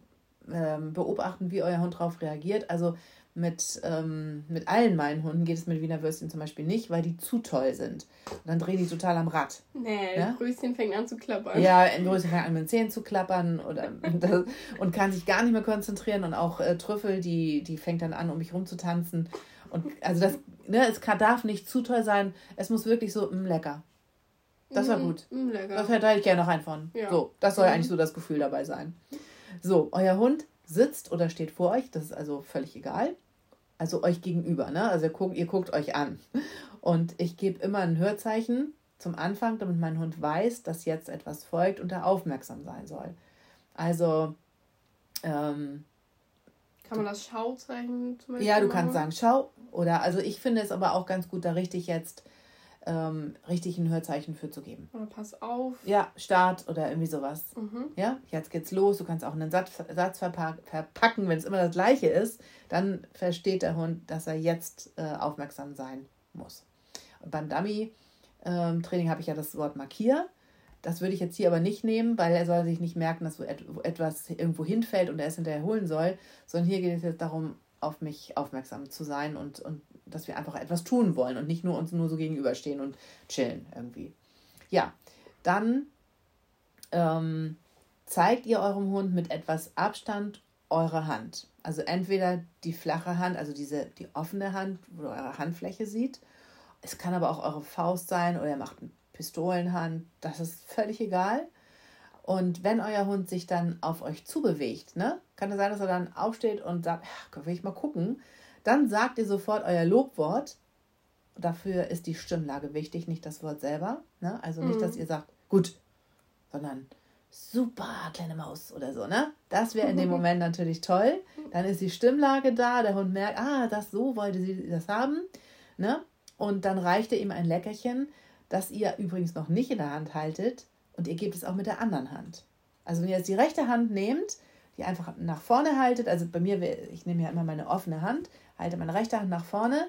ähm, beobachten, wie euer Hund darauf reagiert. Also mit, ähm, mit allen meinen Hunden geht es mit Wiener Würstchen zum Beispiel nicht, weil die zu toll sind. Und dann drehen die total am Rad. Nee, ja? Röschen fängt an zu klappern. Ja, ein Röschen fängt an mit den Zähnen zu klappern oder, das, und kann sich gar nicht mehr konzentrieren. Und auch äh, Trüffel, die, die fängt dann an, um mich rumzutanzen. Und also das, ne, es kann, darf nicht zu toll sein. Es muss wirklich so, mh, mm, lecker. Das war mm, gut. Mm, lecker. Das hätte ich gerne noch einen von. Ja. So, das soll mhm. eigentlich so das Gefühl dabei sein. So, euer Hund sitzt oder steht vor euch, das ist also völlig egal. Also euch gegenüber, ne? Also ihr guckt, ihr guckt euch an. Und ich gebe immer ein Hörzeichen zum Anfang, damit mein Hund weiß, dass jetzt etwas folgt und er aufmerksam sein soll. Also ähm, kann man das Schauzeichen zum Beispiel Ja, du machen? kannst sagen Schau. Oder also ich finde es aber auch ganz gut, da richtig jetzt ähm, richtig ein Hörzeichen für zu geben. Oder pass auf. Ja, Start oder irgendwie sowas. Mhm. Ja, jetzt geht's los. Du kannst auch einen Satz, Satz verpacken, wenn es immer das gleiche ist. Dann versteht der Hund, dass er jetzt äh, aufmerksam sein muss. Und beim Dummy-Training ähm, habe ich ja das Wort Markier. Das würde ich jetzt hier aber nicht nehmen, weil er soll sich nicht merken, dass etwas irgendwo hinfällt und er es hinterher holen soll, sondern hier geht es jetzt darum, auf mich aufmerksam zu sein und, und dass wir einfach etwas tun wollen und nicht nur uns nur so gegenüberstehen und chillen irgendwie. Ja, dann ähm, zeigt ihr eurem Hund mit etwas Abstand eure Hand. Also entweder die flache Hand, also diese die offene Hand, wo ihr eure Handfläche sieht. Es kann aber auch eure Faust sein oder ihr macht eine Pistolenhand. Das ist völlig egal. Und wenn euer Hund sich dann auf euch zubewegt, ne, kann es sein, dass er dann aufsteht und sagt, will ich mal gucken, dann sagt ihr sofort euer Lobwort. Dafür ist die Stimmlage wichtig, nicht das Wort selber. Ne? Also nicht, mhm. dass ihr sagt, gut, sondern super, kleine Maus oder so. Ne? Das wäre in dem Moment natürlich toll. Dann ist die Stimmlage da, der Hund merkt, ah, das so wollte sie das haben. Ne? Und dann reicht ihr ihm ein Leckerchen, das ihr übrigens noch nicht in der Hand haltet und ihr gebt es auch mit der anderen Hand. Also wenn ihr jetzt die rechte Hand nehmt, die einfach nach vorne haltet. Also bei mir, ich nehme ja immer meine offene Hand, halte meine rechte Hand nach vorne.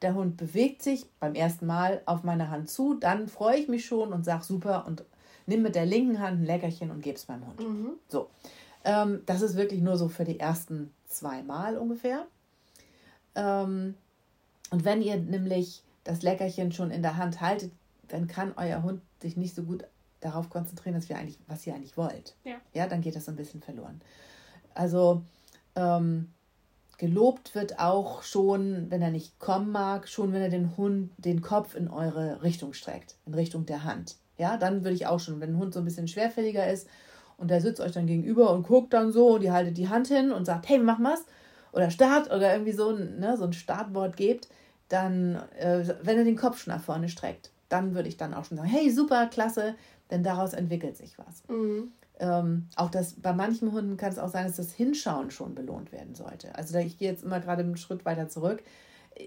Der Hund bewegt sich beim ersten Mal auf meine Hand zu. Dann freue ich mich schon und sage super und nimm mit der linken Hand ein Leckerchen und gebe es meinem Hund. Mhm. So. Ähm, das ist wirklich nur so für die ersten zwei Mal ungefähr. Ähm, und wenn ihr nämlich das Leckerchen schon in der Hand haltet, dann kann euer Hund sich nicht so gut darauf konzentrieren, dass wir eigentlich, was ihr eigentlich wollt. Ja. ja, dann geht das so ein bisschen verloren. Also ähm, gelobt wird auch schon, wenn er nicht kommen mag, schon wenn er den Hund den Kopf in eure Richtung streckt, in Richtung der Hand. Ja, dann würde ich auch schon, wenn ein Hund so ein bisschen schwerfälliger ist und der sitzt euch dann gegenüber und guckt dann so und ihr haltet die Hand hin und sagt, hey, wir machen was oder Start oder irgendwie so, ne, so ein Startwort gebt, dann, äh, wenn er den Kopf schon nach vorne streckt, dann würde ich dann auch schon sagen, hey, super, klasse, denn daraus entwickelt sich was. Mhm. Ähm, auch das, bei manchen Hunden kann es auch sein, dass das Hinschauen schon belohnt werden sollte. Also ich gehe jetzt immer gerade einen Schritt weiter zurück.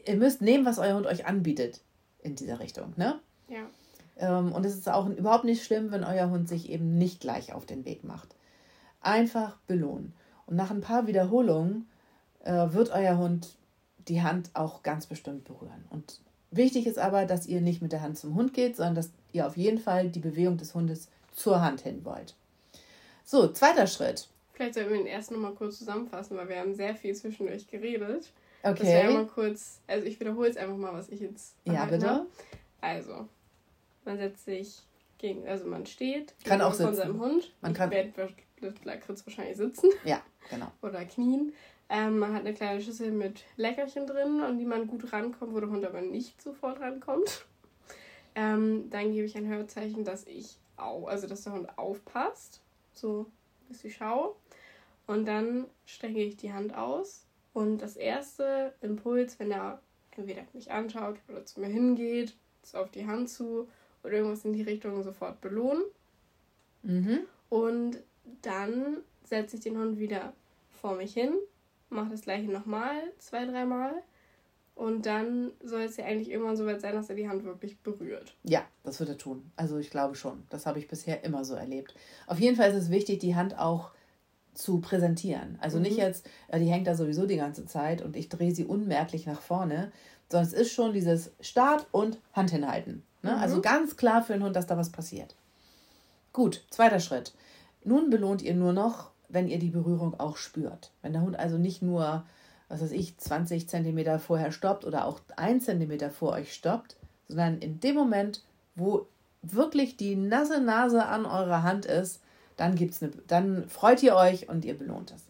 Ihr müsst nehmen, was euer Hund euch anbietet in dieser Richtung. Ne? Ja. Ähm, und es ist auch überhaupt nicht schlimm, wenn euer Hund sich eben nicht gleich auf den Weg macht. Einfach belohnen. Und nach ein paar Wiederholungen äh, wird euer Hund die Hand auch ganz bestimmt berühren. Und wichtig ist aber, dass ihr nicht mit der Hand zum Hund geht, sondern dass ihr auf jeden Fall die Bewegung des Hundes zur Hand hin wollt. So, zweiter Schritt. Vielleicht sollten wir den ersten nochmal kurz zusammenfassen, weil wir haben sehr viel zwischendurch geredet. Okay. Das wäre mal kurz, also ich wiederhole jetzt einfach mal, was ich jetzt. Ja, bitte. Habe. Also, man setzt sich gegen, also man steht kann auch von seinem Hund. Man ich kann. Werde Lakritz wahrscheinlich sitzen. Ja, genau. Oder knien. Ähm, man hat eine kleine Schüssel mit Leckerchen drin, an die man gut rankommt, wo der Hund aber nicht sofort rankommt. Ähm, dann gebe ich ein Hörzeichen, dass ich au, also dass der Hund aufpasst, so bis ich schaue. Und dann strecke ich die Hand aus. Und das erste Impuls, wenn er entweder mich anschaut oder zu mir hingeht, ist auf die Hand zu oder irgendwas in die Richtung sofort belohnen. Mhm. Und dann setze ich den Hund wieder vor mich hin, mache das gleiche nochmal, zwei, dreimal. Und dann soll es ja eigentlich irgendwann so weit sein, dass er die Hand wirklich berührt. Ja, das wird er tun. Also ich glaube schon. Das habe ich bisher immer so erlebt. Auf jeden Fall ist es wichtig, die Hand auch zu präsentieren. Also mhm. nicht jetzt, die hängt da sowieso die ganze Zeit und ich drehe sie unmerklich nach vorne, sondern es ist schon dieses Start und Hand hinhalten. Ne? Mhm. Also ganz klar für den Hund, dass da was passiert. Gut, zweiter Schritt. Nun belohnt ihr nur noch wenn ihr die Berührung auch spürt. Wenn der Hund also nicht nur, was weiß ich, 20 Zentimeter vorher stoppt oder auch 1 Zentimeter vor euch stoppt, sondern in dem Moment, wo wirklich die nasse Nase an eurer Hand ist, dann, gibt's eine, dann freut ihr euch und ihr belohnt es.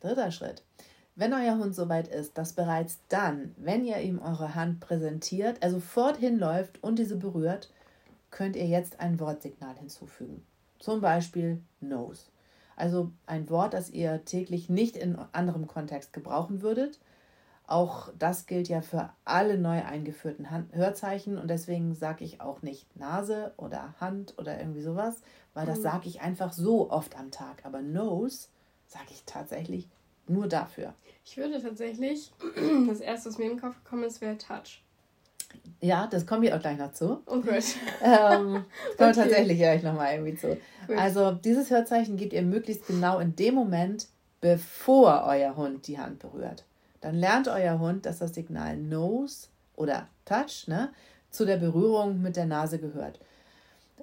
Dritter Schritt. Wenn euer Hund soweit ist, dass bereits dann, wenn ihr ihm eure Hand präsentiert, er sofort hinläuft und diese berührt, könnt ihr jetzt ein Wortsignal hinzufügen. Zum Beispiel Nose. Also ein Wort, das ihr täglich nicht in anderem Kontext gebrauchen würdet. Auch das gilt ja für alle neu eingeführten Hand Hörzeichen und deswegen sage ich auch nicht Nase oder Hand oder irgendwie sowas, weil das mhm. sage ich einfach so oft am Tag. Aber Nose sage ich tatsächlich nur dafür. Ich würde tatsächlich, das erste, was mir in den Kopf gekommen ist, wäre Touch. Ja, das kommen wir auch gleich noch zu. Oh gut. ähm, kommen okay. tatsächlich gleich nochmal irgendwie zu. Gut. Also dieses Hörzeichen gebt ihr möglichst genau in dem Moment, bevor euer Hund die Hand berührt. Dann lernt euer Hund, dass das Signal Nose oder Touch ne, zu der Berührung mit der Nase gehört.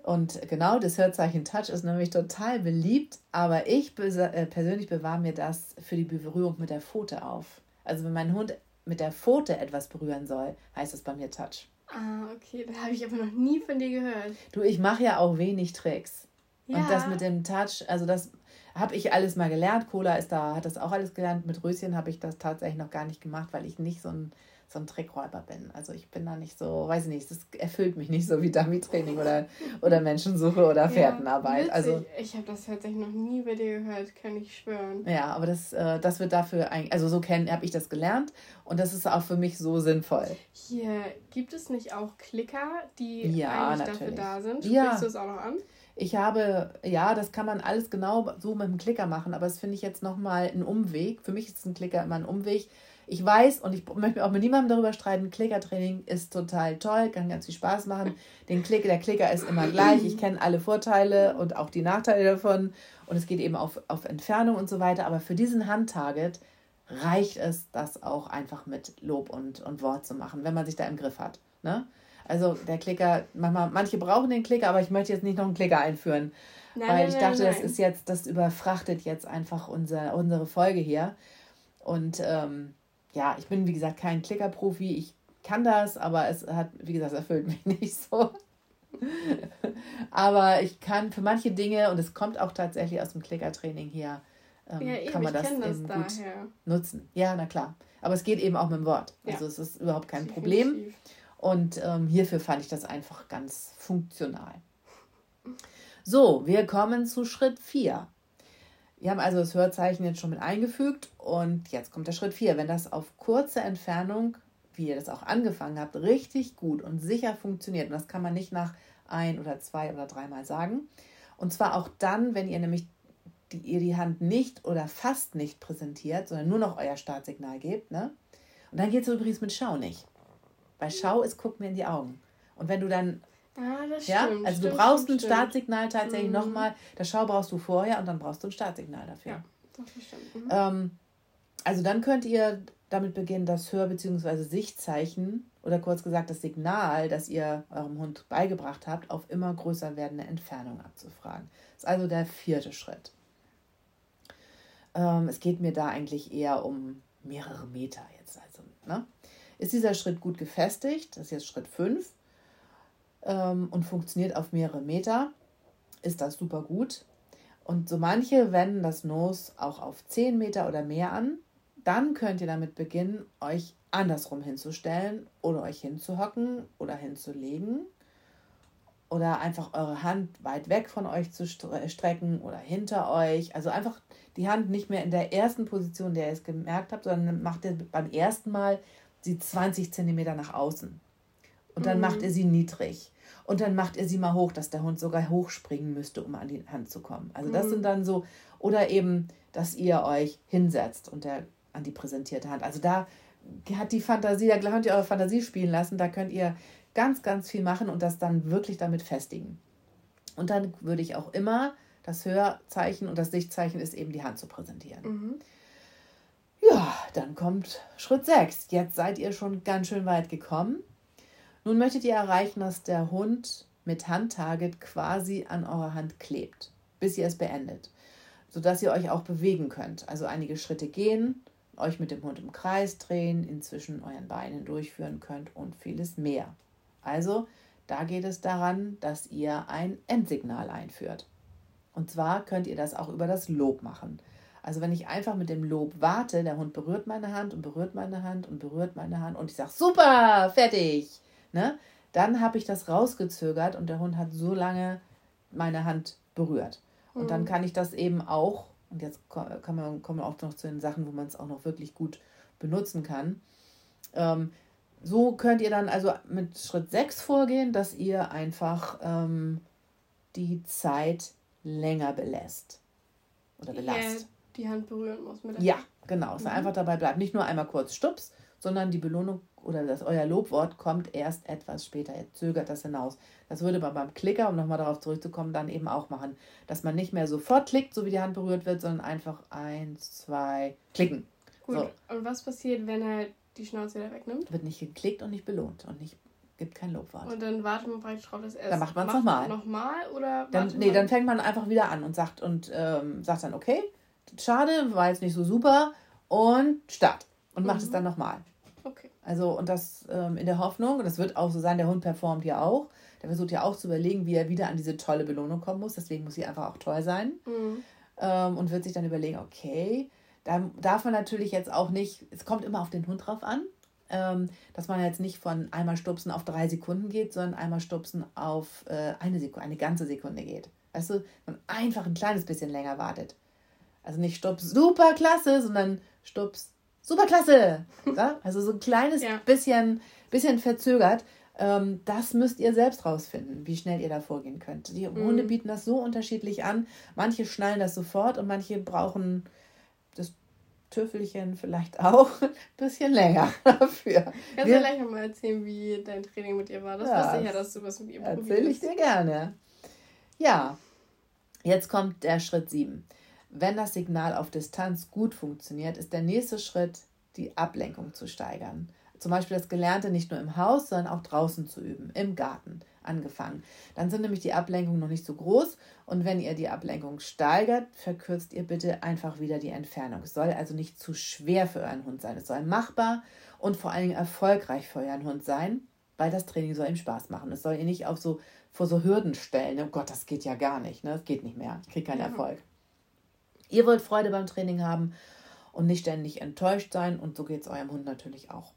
Und genau das Hörzeichen Touch ist nämlich total beliebt, aber ich äh, persönlich bewahre mir das für die Berührung mit der Pfote auf. Also wenn mein Hund mit der Pfote etwas berühren soll, heißt es bei mir Touch. Ah, okay. Das habe ich aber noch nie von dir gehört. Du, ich mache ja auch wenig Tricks. Ja. Und das mit dem Touch, also das habe ich alles mal gelernt. Cola ist da, hat das auch alles gelernt. Mit Röschen habe ich das tatsächlich noch gar nicht gemacht, weil ich nicht so ein so ein Trickräuber bin. Also ich bin da nicht so, weiß ich nicht, das erfüllt mich nicht so wie Dummy-Training oder, oder Menschensuche oder Fährtenarbeit. Ja, also ich habe das tatsächlich noch nie bei dir gehört, kann ich schwören. Ja, aber das, äh, das wird dafür eigentlich, also so kennen, habe ich das gelernt und das ist auch für mich so sinnvoll. Hier gibt es nicht auch Klicker, die ja, eigentlich natürlich. dafür da sind? Ja. Sprichst du es auch noch an? Ich habe, ja, das kann man alles genau so mit dem Klicker machen, aber das finde ich jetzt nochmal ein Umweg. Für mich ist ein Klicker immer ein Umweg, Ich weiß und ich möchte auch mit niemandem darüber streiten, Klickertraining ist total toll, kann ganz viel Spaß machen. Den Klick, der Klicker ist immer gleich. Ich kenne alle Vorteile und auch die Nachteile davon. Und es geht eben auf, auf Entfernung und so weiter. Aber für diesen Handtarget reicht es, das auch einfach mit Lob und, und Wort zu machen, wenn man sich da im Griff hat. Ne? Also der Klicker, manchmal, manche brauchen den Klicker, aber ich möchte jetzt nicht noch einen Klicker einführen. Nein, weil ich nein, dachte, nein. das ist jetzt, das überfrachtet jetzt einfach unser, unsere Folge hier. Und ähm, ja, ich bin wie gesagt kein Klicker-Profi. Ich kann das, aber es hat, wie gesagt, erfüllt mich nicht so. aber ich kann für manche Dinge, und es kommt auch tatsächlich aus dem Klicker-Training hier, ähm, ja, eben, kann man das, das eben daher. gut nutzen. Ja, na klar. Aber es geht eben auch mit dem Wort. Ja. Also es ist überhaupt kein Definitiv. Problem. Und ähm, hierfür fand ich das einfach ganz funktional. So, wir kommen zu Schritt 4. Wir haben also das Hörzeichen jetzt schon mit eingefügt und jetzt kommt der Schritt 4. Wenn das auf kurze Entfernung, wie ihr das auch angefangen habt, richtig gut und sicher funktioniert, und das kann man nicht nach ein oder zwei oder dreimal sagen, und zwar auch dann, wenn ihr nämlich die, ihr die Hand nicht oder fast nicht präsentiert, sondern nur noch euer Startsignal gebt. Ne? Und dann geht es übrigens mit Schau nicht. Bei Schau ist, guck mir in die Augen. Und wenn du dann Ah, das ja? Stimmt, also stimmt, du brauchst stimmt, ein Startsignal tatsächlich mhm. nochmal. Das Schau brauchst du vorher und dann brauchst du ein Startsignal dafür. Ja, das stimmt. Mhm. Ähm, also dann könnt ihr damit beginnen, das Hör- bzw. Sichtzeichen oder kurz gesagt das Signal, das ihr eurem Hund beigebracht habt, auf immer größer werdende Entfernung abzufragen. Das ist also der vierte Schritt. Ähm, es geht mir da eigentlich eher um mehrere Meter jetzt. Also, ne? Ist dieser Schritt gut gefestigt? Das ist jetzt Schritt 5 ähm, und funktioniert auf mehrere Meter, ist das super gut. Und so manche wenden das Nos auch auf 10 Meter oder mehr an. Dann könnt ihr damit beginnen, euch andersrum hinzustellen oder euch hinzuhocken oder hinzulegen oder einfach eure Hand weit weg von euch zu strecken oder hinter euch. Also einfach die Hand nicht mehr in der ersten Position, der ihr es gemerkt habt, sondern macht ihr beim ersten Mal sie 20 Zentimeter nach außen. Und dann mhm. macht ihr sie niedrig. Und dann macht ihr sie mal hoch, dass der Hund sogar hochspringen müsste, um an die Hand zu kommen. Also das mhm. sind dann so, oder eben, dass ihr euch hinsetzt und der an die präsentierte Hand. Also da hat die Fantasie, da könnt ihr eure Fantasie spielen lassen, da könnt ihr ganz, ganz viel machen und das dann wirklich damit festigen. Und dann würde ich auch immer das Hörzeichen und das Sichtzeichen ist eben die Hand zu präsentieren. Mhm. Ja, dann kommt Schritt 6. Jetzt seid ihr schon ganz schön weit gekommen. Nun möchtet ihr erreichen, dass der Hund mit Handtarget quasi an eurer Hand klebt, bis ihr es beendet, sodass ihr euch auch bewegen könnt. Also einige Schritte gehen, euch mit dem Hund im Kreis drehen, inzwischen euren Beinen durchführen könnt und vieles mehr. Also, da geht es daran, dass ihr ein Endsignal einführt. Und zwar könnt ihr das auch über das Lob machen. Also wenn ich einfach mit dem Lob warte, der Hund berührt meine Hand und berührt meine Hand und berührt meine Hand und ich sage, super, fertig, ne? dann habe ich das rausgezögert und der Hund hat so lange meine Hand berührt. Und mhm. dann kann ich das eben auch, und jetzt kann man, kommen wir auch noch zu den Sachen, wo man es auch noch wirklich gut benutzen kann. Ähm, so könnt ihr dann also mit Schritt 6 vorgehen, dass ihr einfach ähm, die Zeit länger belässt. Oder belasst. Die Hand berühren muss mit der Ja, genau. Dass mhm. einfach dabei bleibt. Nicht nur einmal kurz Stups, sondern die Belohnung oder das euer Lobwort kommt erst etwas später. Ihr zögert das hinaus. Das würde man beim Klicker, um nochmal darauf zurückzukommen, dann eben auch machen. Dass man nicht mehr sofort klickt, so wie die Hand berührt wird, sondern einfach eins, zwei, klicken. Gut. So. Und was passiert, wenn er die Schnauze wieder wegnimmt? Wird nicht geklickt und nicht belohnt und nicht gibt kein Lobwort. Und dann wartet man praktisch drauf, dass er Dann macht man es nochmal. Nochmal oder? Dann, nee, dann fängt man einfach wieder an und sagt und ähm, sagt dann, okay, schade, war jetzt nicht so super und Start. Und macht mhm. es dann nochmal. Also, und das ähm, in der Hoffnung, und das wird auch so sein, der Hund performt ja auch. Der versucht ja auch zu überlegen, wie er wieder an diese tolle Belohnung kommen muss. Deswegen muss sie einfach auch toll sein. Mhm. Ähm, und wird sich dann überlegen, okay, da darf man natürlich jetzt auch nicht, es kommt immer auf den Hund drauf an ähm, dass man jetzt nicht von einmal stupsen auf drei Sekunden geht, sondern einmal stupsen auf äh, eine Sekunde, eine ganze Sekunde geht. Weißt du, man einfach ein kleines bisschen länger wartet. Also nicht stups super klasse, sondern stups super klasse. Ja? Also so ein kleines ja. bisschen, bisschen verzögert. Ähm, das müsst ihr selbst rausfinden, wie schnell ihr da vorgehen könnt. Die mhm. Hunde bieten das so unterschiedlich an. Manche schnallen das sofort und manche brauchen das Tüffelchen vielleicht auch ein bisschen länger dafür. Kannst du gleich nochmal erzählen, wie dein Training mit ihr war? Das ja, wusste ich ja, dass du was mit ihr probierst. Erzähle ich dir gerne. Ja, jetzt kommt der Schritt 7. Wenn das Signal auf Distanz gut funktioniert, ist der nächste Schritt, die Ablenkung zu steigern. Zum Beispiel das Gelernte nicht nur im Haus, sondern auch draußen zu üben, im Garten angefangen. Dann sind nämlich die Ablenkungen noch nicht so groß und wenn ihr die Ablenkung steigert, verkürzt ihr bitte einfach wieder die Entfernung. Es soll also nicht zu schwer für euren Hund sein. Es soll machbar und vor allen Dingen erfolgreich für euren Hund sein, weil das Training soll ihm Spaß machen. Es soll ihr nicht auf so vor so Hürden stellen. Oh Gott, das geht ja gar nicht. Ne? Das geht nicht mehr. Ich kriege keinen ja. Erfolg. Ihr wollt Freude beim Training haben und nicht ständig enttäuscht sein und so geht es eurem Hund natürlich auch.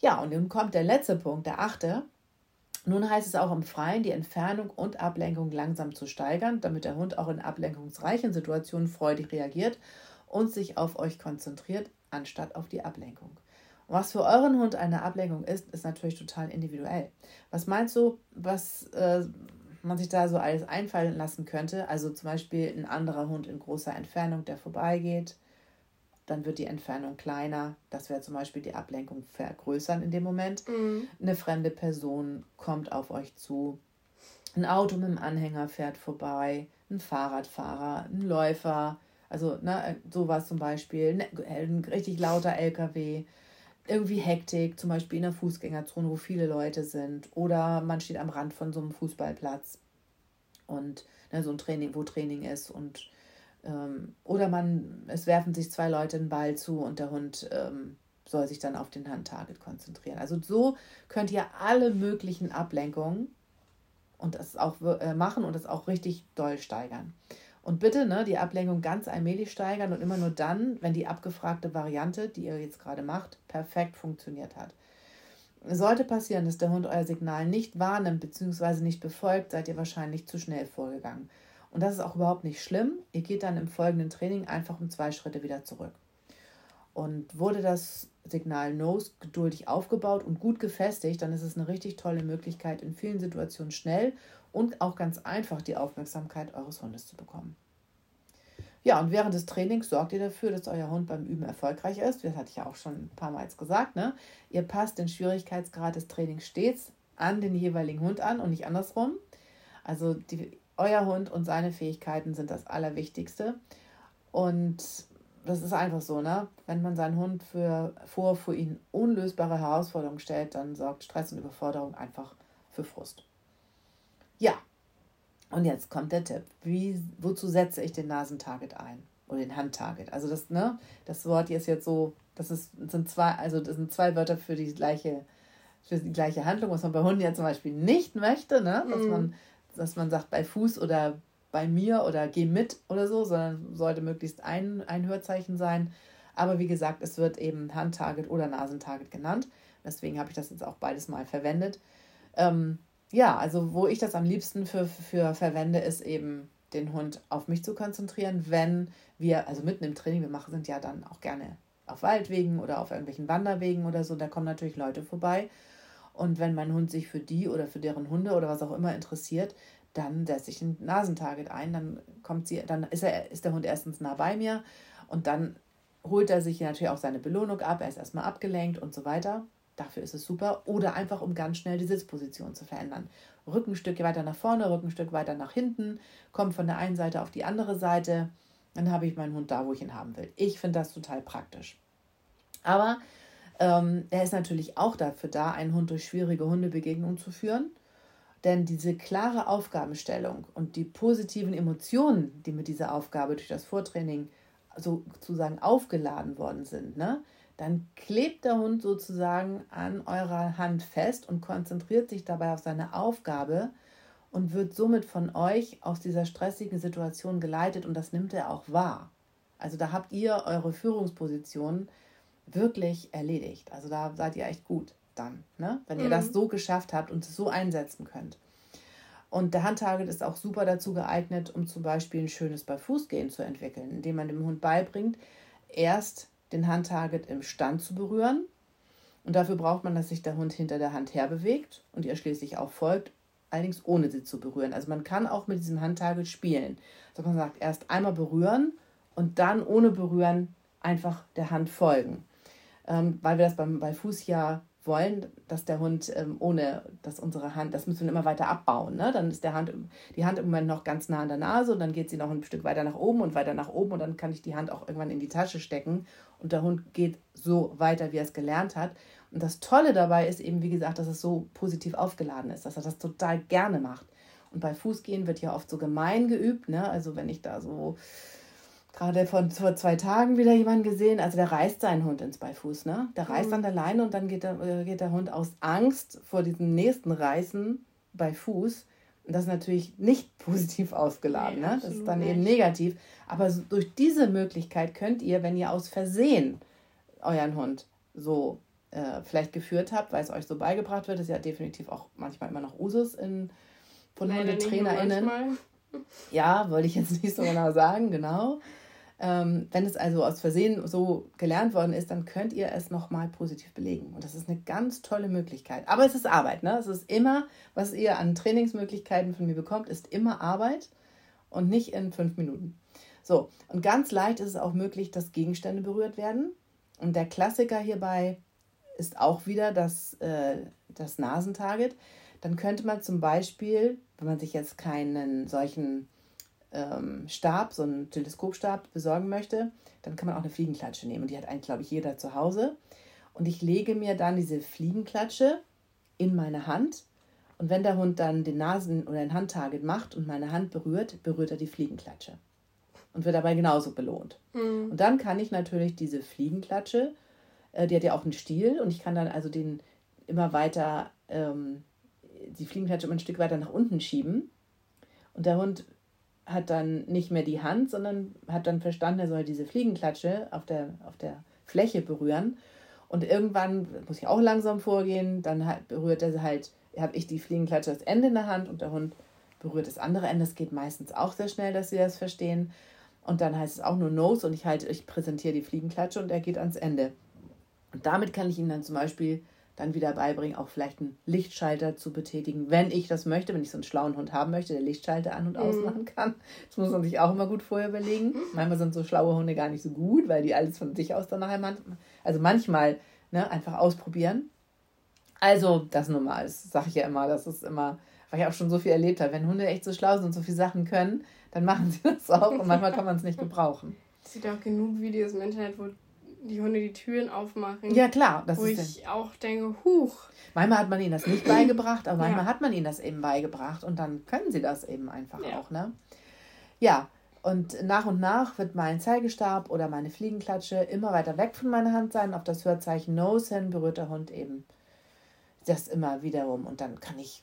Ja, und nun kommt der letzte Punkt, der achte. Nun heißt es auch im Freien, die Entfernung und Ablenkung langsam zu steigern, damit der Hund auch in ablenkungsreichen Situationen freudig reagiert und sich auf euch konzentriert, anstatt auf die Ablenkung. Was für euren Hund eine Ablenkung ist, ist natürlich total individuell. Was meinst du, was äh, man sich da so alles einfallen lassen könnte? Also zum Beispiel ein anderer Hund in großer Entfernung, der vorbeigeht, dann wird die Entfernung kleiner. Das wäre zum Beispiel die Ablenkung vergrößern in dem Moment. Mhm. Eine fremde Person kommt auf euch zu. Ein Auto mit einem Anhänger fährt vorbei. Ein Fahrradfahrer, ein Läufer. Also ne, sowas zum Beispiel. Ein richtig lauter LKW. Irgendwie Hektik, zum Beispiel in der Fußgängerzone, wo viele Leute sind. Oder man steht am Rand von so einem Fußballplatz und ne, so ein Training, wo Training ist und ähm, oder man, es werfen sich zwei Leute einen Ball zu und der Hund ähm, soll sich dann auf den Handtarget konzentrieren. Also so könnt ihr alle möglichen Ablenkungen und das auch äh, machen und das auch richtig doll steigern. Und bitte ne, die Ablenkung ganz allmählich steigern und immer nur dann, wenn die abgefragte Variante, die ihr jetzt gerade macht, perfekt funktioniert hat. Sollte passieren, dass der Hund euer Signal nicht wahrnimmt bzw. nicht befolgt, seid ihr wahrscheinlich zu schnell vorgegangen. Und das ist auch überhaupt nicht schlimm. Ihr geht dann im folgenden Training einfach um zwei Schritte wieder zurück. Und wurde das Signal Nose geduldig aufgebaut und gut gefestigt, dann ist es eine richtig tolle Möglichkeit, in vielen Situationen schnell und auch ganz einfach die Aufmerksamkeit eures Hundes zu bekommen. Ja, und während des Trainings sorgt ihr dafür, dass euer Hund beim Üben erfolgreich ist. Das hatte ich ja auch schon ein paar Mal gesagt. Ne? Ihr passt den Schwierigkeitsgrad des Trainings stets an den jeweiligen Hund an und nicht andersrum. Also die, euer Hund und seine Fähigkeiten sind das Allerwichtigste. Und das ist einfach so, ne? Wenn man seinen Hund für, vor für ihn unlösbare Herausforderungen stellt, dann sorgt Stress und Überforderung einfach für Frust. Ja, und jetzt kommt der Tipp. Wie, wozu setze ich den Nasentarget ein? Oder den Handtarget? Also das, ne, das Wort hier ist jetzt so, das ist, sind zwei, also das sind zwei Wörter für die gleiche, für die gleiche Handlung, was man bei Hunden ja zum Beispiel nicht möchte, ne? Dass mm. man dass man sagt bei Fuß oder bei mir oder geh mit oder so, sondern sollte möglichst ein, ein Hörzeichen sein. Aber wie gesagt, es wird eben Handtarget oder Nasentarget genannt. Deswegen habe ich das jetzt auch beides mal verwendet. Ähm, ja, also wo ich das am liebsten für, für verwende, ist eben den Hund auf mich zu konzentrieren, wenn wir, also mitten im Training, wir machen, sind ja dann auch gerne auf Waldwegen oder auf irgendwelchen Wanderwegen oder so, da kommen natürlich Leute vorbei. Und wenn mein Hund sich für die oder für deren Hunde oder was auch immer interessiert, dann setze ich ein Nasentarget ein, dann kommt sie, dann ist er, ist der Hund erstens nah bei mir und dann holt er sich natürlich auch seine Belohnung ab, er ist erstmal abgelenkt und so weiter. Dafür ist es super. Oder einfach, um ganz schnell die Sitzposition zu verändern. Rückenstück weiter nach vorne, Rückenstück weiter nach hinten, kommt von der einen Seite auf die andere Seite. Dann habe ich meinen Hund da, wo ich ihn haben will. Ich finde das total praktisch. Aber ähm, er ist natürlich auch dafür da, einen Hund durch schwierige Hundebegegnungen zu führen. Denn diese klare Aufgabenstellung und die positiven Emotionen, die mit dieser Aufgabe durch das Vortraining sozusagen aufgeladen worden sind, ne, dann klebt der Hund sozusagen an eurer Hand fest und konzentriert sich dabei auf seine Aufgabe und wird somit von euch aus dieser stressigen Situation geleitet und das nimmt er auch wahr. Also da habt ihr eure Führungsposition wirklich erledigt. Also da seid ihr echt gut dann, ne? wenn ihr mhm. das so geschafft habt und es so einsetzen könnt. Und der Handtarget ist auch super dazu geeignet, um zum Beispiel ein schönes Bei-Fußgehen zu entwickeln, indem man dem Hund beibringt, erst den Handtarget im Stand zu berühren. Und dafür braucht man, dass sich der Hund hinter der Hand herbewegt und ihr schließlich auch folgt, allerdings ohne sie zu berühren. Also man kann auch mit diesem Handtarget spielen. Also man sagt, erst einmal berühren und dann ohne berühren einfach der Hand folgen. Ähm, weil wir das beim, bei Fuß ja wollen, dass der Hund ähm, ohne, dass unsere Hand, das müssen wir immer weiter abbauen. Ne? Dann ist der Hand, die Hand im Moment noch ganz nah an der Nase und dann geht sie noch ein Stück weiter nach oben und weiter nach oben und dann kann ich die Hand auch irgendwann in die Tasche stecken und der Hund geht so weiter, wie er es gelernt hat. Und das Tolle dabei ist eben, wie gesagt, dass es so positiv aufgeladen ist, dass er das total gerne macht. Und bei Fußgehen wird ja oft so gemein geübt, ne? Also wenn ich da so gerade von vor zwei Tagen wieder jemanden gesehen, also der reißt seinen Hund ins Beifuß, ne? Der reißt mhm. an der Leine und dann geht der, äh, geht der Hund aus Angst vor diesem nächsten Reißen bei Fuß. Und das ist natürlich nicht positiv ausgeladen, nee, ne? Das ist dann nicht. eben negativ. Aber durch diese Möglichkeit könnt ihr, wenn ihr aus Versehen euren Hund so äh, vielleicht geführt habt, weil es euch so beigebracht wird, ist ja definitiv auch manchmal immer noch Usus in, von HundetrainerInnen. Ja, wollte ich jetzt nicht so genau sagen, genau. Ähm, wenn es also aus Versehen so gelernt worden ist, dann könnt ihr es nochmal positiv belegen. Und das ist eine ganz tolle Möglichkeit. Aber es ist Arbeit. Ne? Es ist immer, was ihr an Trainingsmöglichkeiten von mir bekommt, ist immer Arbeit und nicht in fünf Minuten. So, und ganz leicht ist es auch möglich, dass Gegenstände berührt werden. Und der Klassiker hierbei ist auch wieder das, äh, das Nasentarget. Dann könnte man zum Beispiel, wenn man sich jetzt keinen solchen ähm, Stab, so einen Teleskopstab besorgen möchte, dann kann man auch eine Fliegenklatsche nehmen. Und die hat eigentlich, glaube ich, jeder zu Hause. Und ich lege mir dann diese Fliegenklatsche in meine Hand. Und wenn der Hund dann den Nasen- oder ein Handtarget macht und meine Hand berührt, berührt er die Fliegenklatsche. Und wird dabei genauso belohnt. Mhm. Und dann kann ich natürlich diese Fliegenklatsche, äh, die hat ja auch einen Stiel, und ich kann dann also den immer weiter, ähm, die Fliegenklatsche immer ein Stück weiter nach unten schieben. Und der Hund hat dann nicht mehr die Hand, sondern hat dann verstanden, er soll diese Fliegenklatsche auf der, auf der Fläche berühren. Und irgendwann muss ich auch langsam vorgehen, dann berührt er halt, habe ich die Fliegenklatsche das Ende in der Hand und der Hund berührt das andere Ende. Das geht meistens auch sehr schnell, dass sie das verstehen. Und dann heißt es auch nur Nose und ich halte, ich präsentiere die Fliegenklatsche und er geht ans Ende. Und damit kann ich ihm dann zum Beispiel dann wieder beibringen, auch vielleicht einen Lichtschalter zu betätigen, wenn ich das möchte, wenn ich so einen schlauen Hund haben möchte, der Lichtschalter an- und mhm. ausmachen kann. Das muss man sich auch immer gut vorher überlegen. Manchmal sind so schlaue Hunde gar nicht so gut, weil die alles von sich aus dann nachher, man also manchmal ne, einfach ausprobieren. Also das nur mal, das sage ich ja immer, das ist immer, weil ich auch schon so viel erlebt habe. Wenn Hunde echt so schlau sind und so viele Sachen können, dann machen sie das auch und manchmal kann man es nicht gebrauchen. Es gibt auch genug Videos im Internet, wo die Hunde die Türen aufmachen. Ja, klar. Das wo ist ich auch denke, huch. Manchmal hat man ihnen das nicht beigebracht, aber manchmal ja. hat man ihnen das eben beigebracht und dann können sie das eben einfach ja. auch, ne? Ja, und nach und nach wird mein Zeigestab oder meine Fliegenklatsche immer weiter weg von meiner Hand sein. Auf das Hörzeichen Nose hin berührt der Hund eben das immer wiederum. Und dann kann ich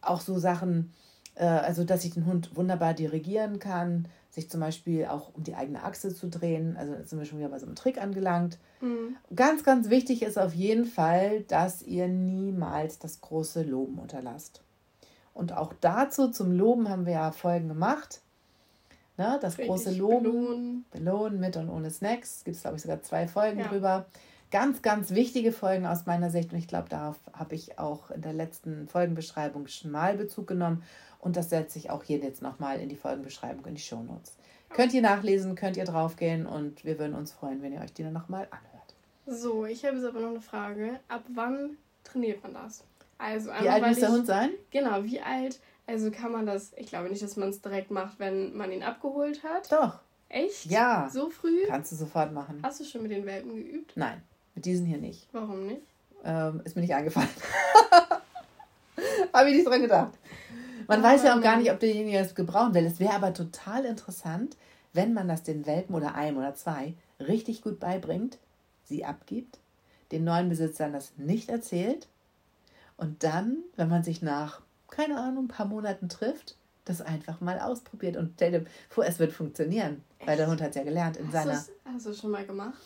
auch so Sachen, äh, also dass ich den Hund wunderbar dirigieren kann, sich zum Beispiel auch um die eigene Achse zu drehen. Also jetzt sind wir schon wieder bei so einem Trick angelangt. Mhm. Ganz, ganz wichtig ist auf jeden Fall, dass ihr niemals das große Loben unterlasst. Und auch dazu zum Loben haben wir ja Folgen gemacht. Ne, das Richtig große Loben, belohnen. belohnen mit und ohne Snacks. Gibt es, glaube ich, sogar zwei Folgen ja. drüber. Ganz, ganz wichtige Folgen aus meiner Sicht. Und ich glaube, darauf habe ich auch in der letzten Folgenbeschreibung schon mal Bezug genommen. Und das setze ich auch hier jetzt nochmal in die Folgenbeschreibung, in die Shownotes. Könnt ihr nachlesen, könnt ihr draufgehen und wir würden uns freuen, wenn ihr euch die dann nochmal anhört. So, ich habe jetzt aber noch eine Frage. Ab wann trainiert man das? Also, wie alt muss der Hund sein? Genau, wie alt? Also kann man das, ich glaube nicht, dass man es direkt macht, wenn man ihn abgeholt hat. Doch. Echt? Ja. So früh? Kannst du sofort machen. Hast du schon mit den Welpen geübt? Nein, mit diesen hier nicht. Warum nicht? Ähm, ist mir nicht eingefallen. Habe ich nicht dran gedacht. Man weiß ja auch gar nicht, ob derjenige das gebrauchen will. Es wäre aber total interessant, wenn man das den Welpen oder einem oder zwei richtig gut beibringt, sie abgibt, den neuen Besitzern das nicht erzählt und dann, wenn man sich nach, keine Ahnung, ein paar Monaten trifft, das einfach mal ausprobiert und stell dir vor, es wird funktionieren, weil der Hund hat ja gelernt in hast seiner. Hast du schon mal gemacht?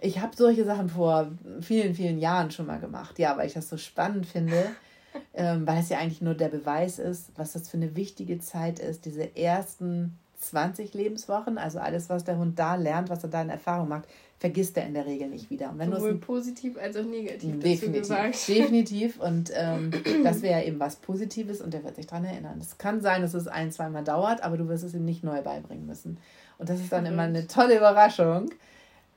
Ich habe solche Sachen vor vielen, vielen Jahren schon mal gemacht, ja, weil ich das so spannend finde ähm, weil es ja eigentlich nur der Beweis ist, was das für eine wichtige Zeit ist, diese ersten 20 Lebenswochen, also alles, was der Hund da lernt, was er da in Erfahrung macht, vergisst er in der Regel nicht wieder. Und wenn Sowohl positiv als auch negativ definitiv, definitiv. Und ähm, das wäre eben was Positives und der wird sich daran erinnern. Es kann sein, dass es ein, zweimal dauert, aber du wirst es ihm nicht neu beibringen müssen. Und das ist dann immer eine tolle Überraschung,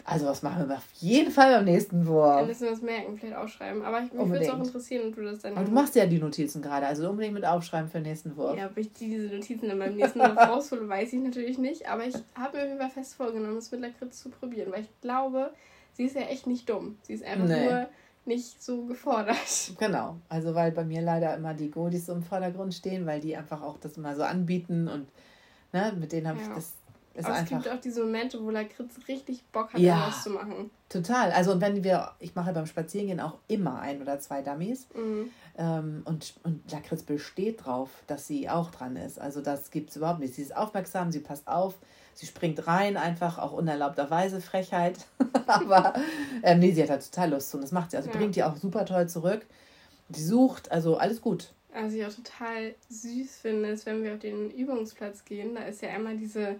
Also was machen wir auf jeden Fall beim nächsten Wurf? Dann müssen wir das merken, vielleicht aufschreiben. Aber ich, mich würde es auch interessieren, ob du das dann... Aber du machst ja die Notizen gerade, also unbedingt mit aufschreiben für den nächsten Wurf. Ja, ob ich diese Notizen dann beim nächsten Wurf raushole, weiß ich natürlich nicht. Aber ich habe mir auf jeden Fall fest vorgenommen, es mit Lakritz zu probieren. Weil ich glaube, sie ist ja echt nicht dumm. Sie ist einfach nee. nur nicht so gefordert. Genau, also weil bei mir leider immer die Goldies so im Vordergrund stehen, weil die einfach auch das immer so anbieten und ne, mit denen habe ja. ich das ist Aber einfach, es gibt auch diese Momente, wo Lakritz richtig Bock hat, ja, was zu machen. Total. Also und wenn wir, ich mache beim Spazierengehen auch immer ein oder zwei Dummies. Mhm. Ähm, und, und Lakritz besteht drauf, dass sie auch dran ist. Also das gibt es überhaupt nicht. Sie ist aufmerksam, sie passt auf, sie springt rein, einfach auch unerlaubterweise Frechheit. Aber ähm, nee, sie hat da total Lust zu und das macht sie. Also ja. bringt die auch super toll zurück. Sie sucht, also alles gut. Was ich auch total süß finde, ist, wenn wir auf den Übungsplatz gehen, da ist ja einmal diese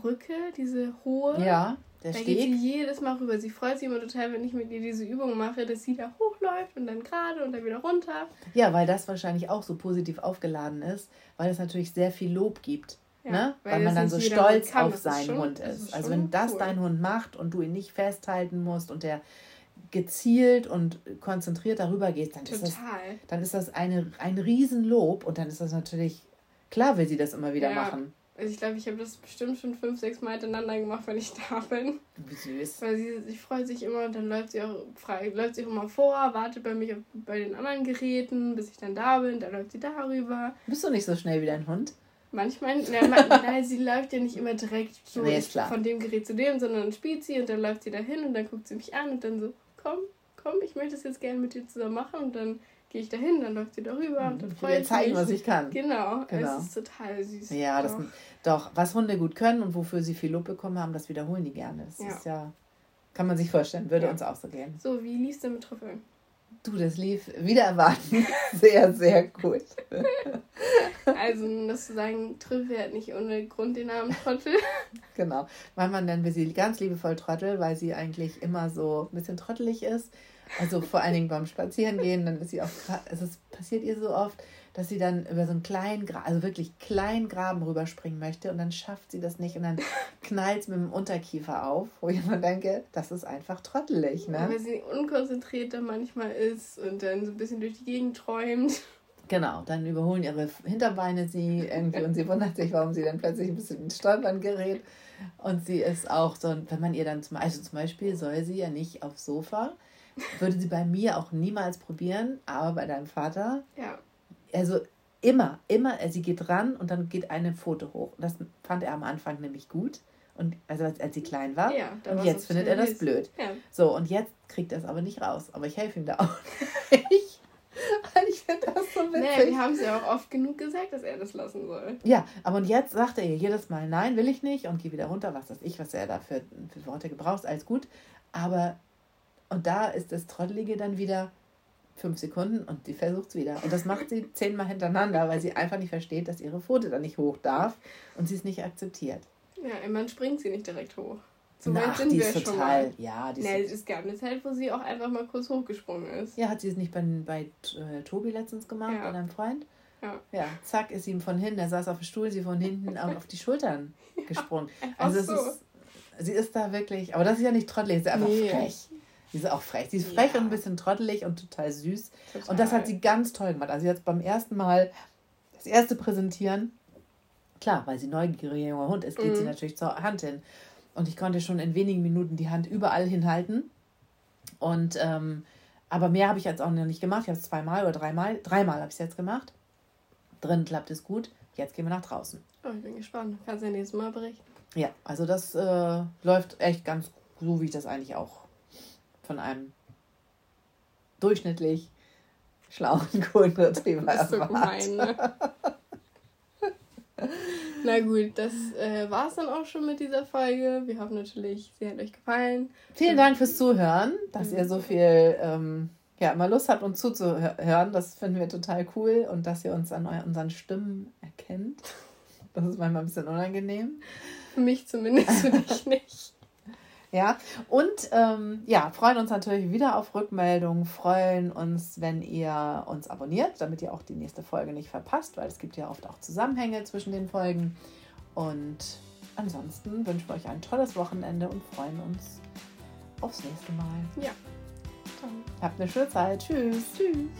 Brücke, diese hohe. Ja, der da Steg. geht sie jedes Mal rüber. Sie freut sich immer total, wenn ich mit ihr diese Übung mache, dass sie da hochläuft und dann gerade und dann wieder runter. Ja, weil das wahrscheinlich auch so positiv aufgeladen ist, weil es natürlich sehr viel Lob gibt. Ja, ne? Weil, weil man dann so stolz kann, auf seinen schon, Hund ist. ist also wenn das cool. dein Hund macht und du ihn nicht festhalten musst und der gezielt und konzentriert darüber geht, dann Total. ist das, dann ist das eine, ein Riesenlob und dann ist das natürlich, klar will sie das immer wieder ja. machen. Also ich glaube, ich habe das bestimmt schon fünf, sechs Mal hintereinander gemacht, wenn ich da bin. Süß. Weil sie, sie freut sich immer und dann läuft sie auch frei, läuft sie auch immer vor, wartet bei mich auf, bei den anderen Geräten, bis ich dann da bin, dann läuft sie darüber. Bist du nicht so schnell wie dein Hund? Manchmal, nein, nein sie läuft ja nicht immer direkt so nee, von dem Gerät zu dem, sondern dann spielt sie und dann läuft sie dahin und dann guckt sie mich an und dann so, komm, komm, ich möchte das jetzt gerne mit dir zusammen machen und dann gehe ich dahin, dann läuft sie darüber und dann freut sie sich. zeigen, was ich kann. Genau, genau. es ist total süß. Ja, das, doch, was Hunde gut können und wofür sie viel Lob bekommen haben, das wiederholen die gerne. Das ja. ist ja, kann man sich vorstellen, würde ja. uns auch so gehen. So, wie lief's denn mit Trüffeln? Du, das lief wieder erwarten sehr, sehr gut. also, das zu sagen, Trüffel hat nicht ohne Grund den Namen Trottel. genau. Manchmal nennen wir sie ganz liebevoll Trottel, weil sie eigentlich immer so ein bisschen trottelig ist. Also vor allen Dingen beim Spazierengehen, dann ist sie auch, also es passiert ihr so oft, dass sie dann über so einen kleinen, Gra also wirklich kleinen Graben rüberspringen möchte und dann schafft sie das nicht und dann knallt es mit dem Unterkiefer auf, wo ich immer denke, das ist einfach trottelig, ne? Weil sie unkonzentrierter manchmal ist und dann so ein bisschen durch die Gegend träumt. Genau, dann überholen ihre Hinterbeine sie irgendwie und sie wundert sich, warum sie dann plötzlich ein bisschen ins Stolpern gerät. Und sie ist auch so, wenn man ihr dann zum, also zum Beispiel soll sie ja nicht aufs Sofa, würde sie bei mir auch niemals probieren, aber bei deinem Vater. Ja. Also immer, immer, sie geht ran und dann geht ein Foto hoch. Das fand er am Anfang nämlich gut. Und also als, als sie klein war. Ja, und jetzt findet er das blöd. Ja. So, und jetzt kriegt er es aber nicht raus. Aber ich helfe ihm da auch nicht. Ich finde das so witzig. Nee, wir haben es ja auch oft genug gesagt, dass er das lassen soll. Ja, aber und jetzt sagt er ihr jedes Mal, nein, will ich nicht und geh wieder runter, was weiß ich, was er da für, für Worte gebraucht, alles gut. Aber und da ist das Trottelige dann wieder fünf Sekunden und die versucht es wieder. Und das macht sie zehnmal hintereinander, weil sie einfach nicht versteht, dass ihre Pfote dann nicht hoch darf und sie es nicht akzeptiert. Ja, immerhin springt sie nicht direkt hoch. So weit Ach, sind die wir ist schon total, mal. ja. Die nee, es gab eine Zeit, wo sie auch einfach mal kurz hochgesprungen ist. Ja, hat sie es nicht bei, bei äh, Tobi letztens gemacht, ja. bei deinem Freund? Ja. Ja, zack, ist ihm von hinten, er saß auf dem Stuhl, sie von hinten auf die Schultern gesprungen. Ja, also es so. ist, sie ist da wirklich, aber das ist ja nicht trottelig, sie ist einfach nee. frech. Sie ist auch frech. Sie ist frech ja. und ein bisschen trottelig und total süß. Total. Und das hat sie ganz toll gemacht. Also jetzt beim ersten Mal das erste Präsentieren, klar, weil sie neugieriger junger Hund ist, geht mhm. sie natürlich zur Hand hin. Und ich konnte schon in wenigen Minuten die Hand überall hinhalten. Und ähm, aber mehr habe ich jetzt auch noch nicht gemacht. Ich habe es zweimal oder dreimal. Dreimal habe ich es jetzt gemacht. Drin klappt es gut. Jetzt gehen wir nach draußen. Oh, ich bin gespannt. Kannst du ja nächstes Mal berichten. Ja, also das äh, läuft echt ganz so, wie ich das eigentlich auch von einem durchschnittlich schlauen Golden Retriever das ist so gemein, ne? Na gut, das äh, war es dann auch schon mit dieser Folge. Wir hoffen natürlich, sie hat euch gefallen. Vielen Dank fürs Zuhören, dass ihr so viel ähm, ja, immer Lust habt, uns zuzuhören. Das finden wir total cool und dass ihr uns an unseren Stimmen erkennt. Das ist manchmal ein bisschen unangenehm. Für mich zumindest, für dich nicht. Ja, und ähm, ja, freuen uns natürlich wieder auf Rückmeldungen, freuen uns, wenn ihr uns abonniert, damit ihr auch die nächste Folge nicht verpasst, weil es gibt ja oft auch Zusammenhänge zwischen den Folgen. Und ansonsten wünschen wir euch ein tolles Wochenende und freuen uns aufs nächste Mal. Ja. Dann. Habt eine schöne Zeit. Tschüss. Tschüss.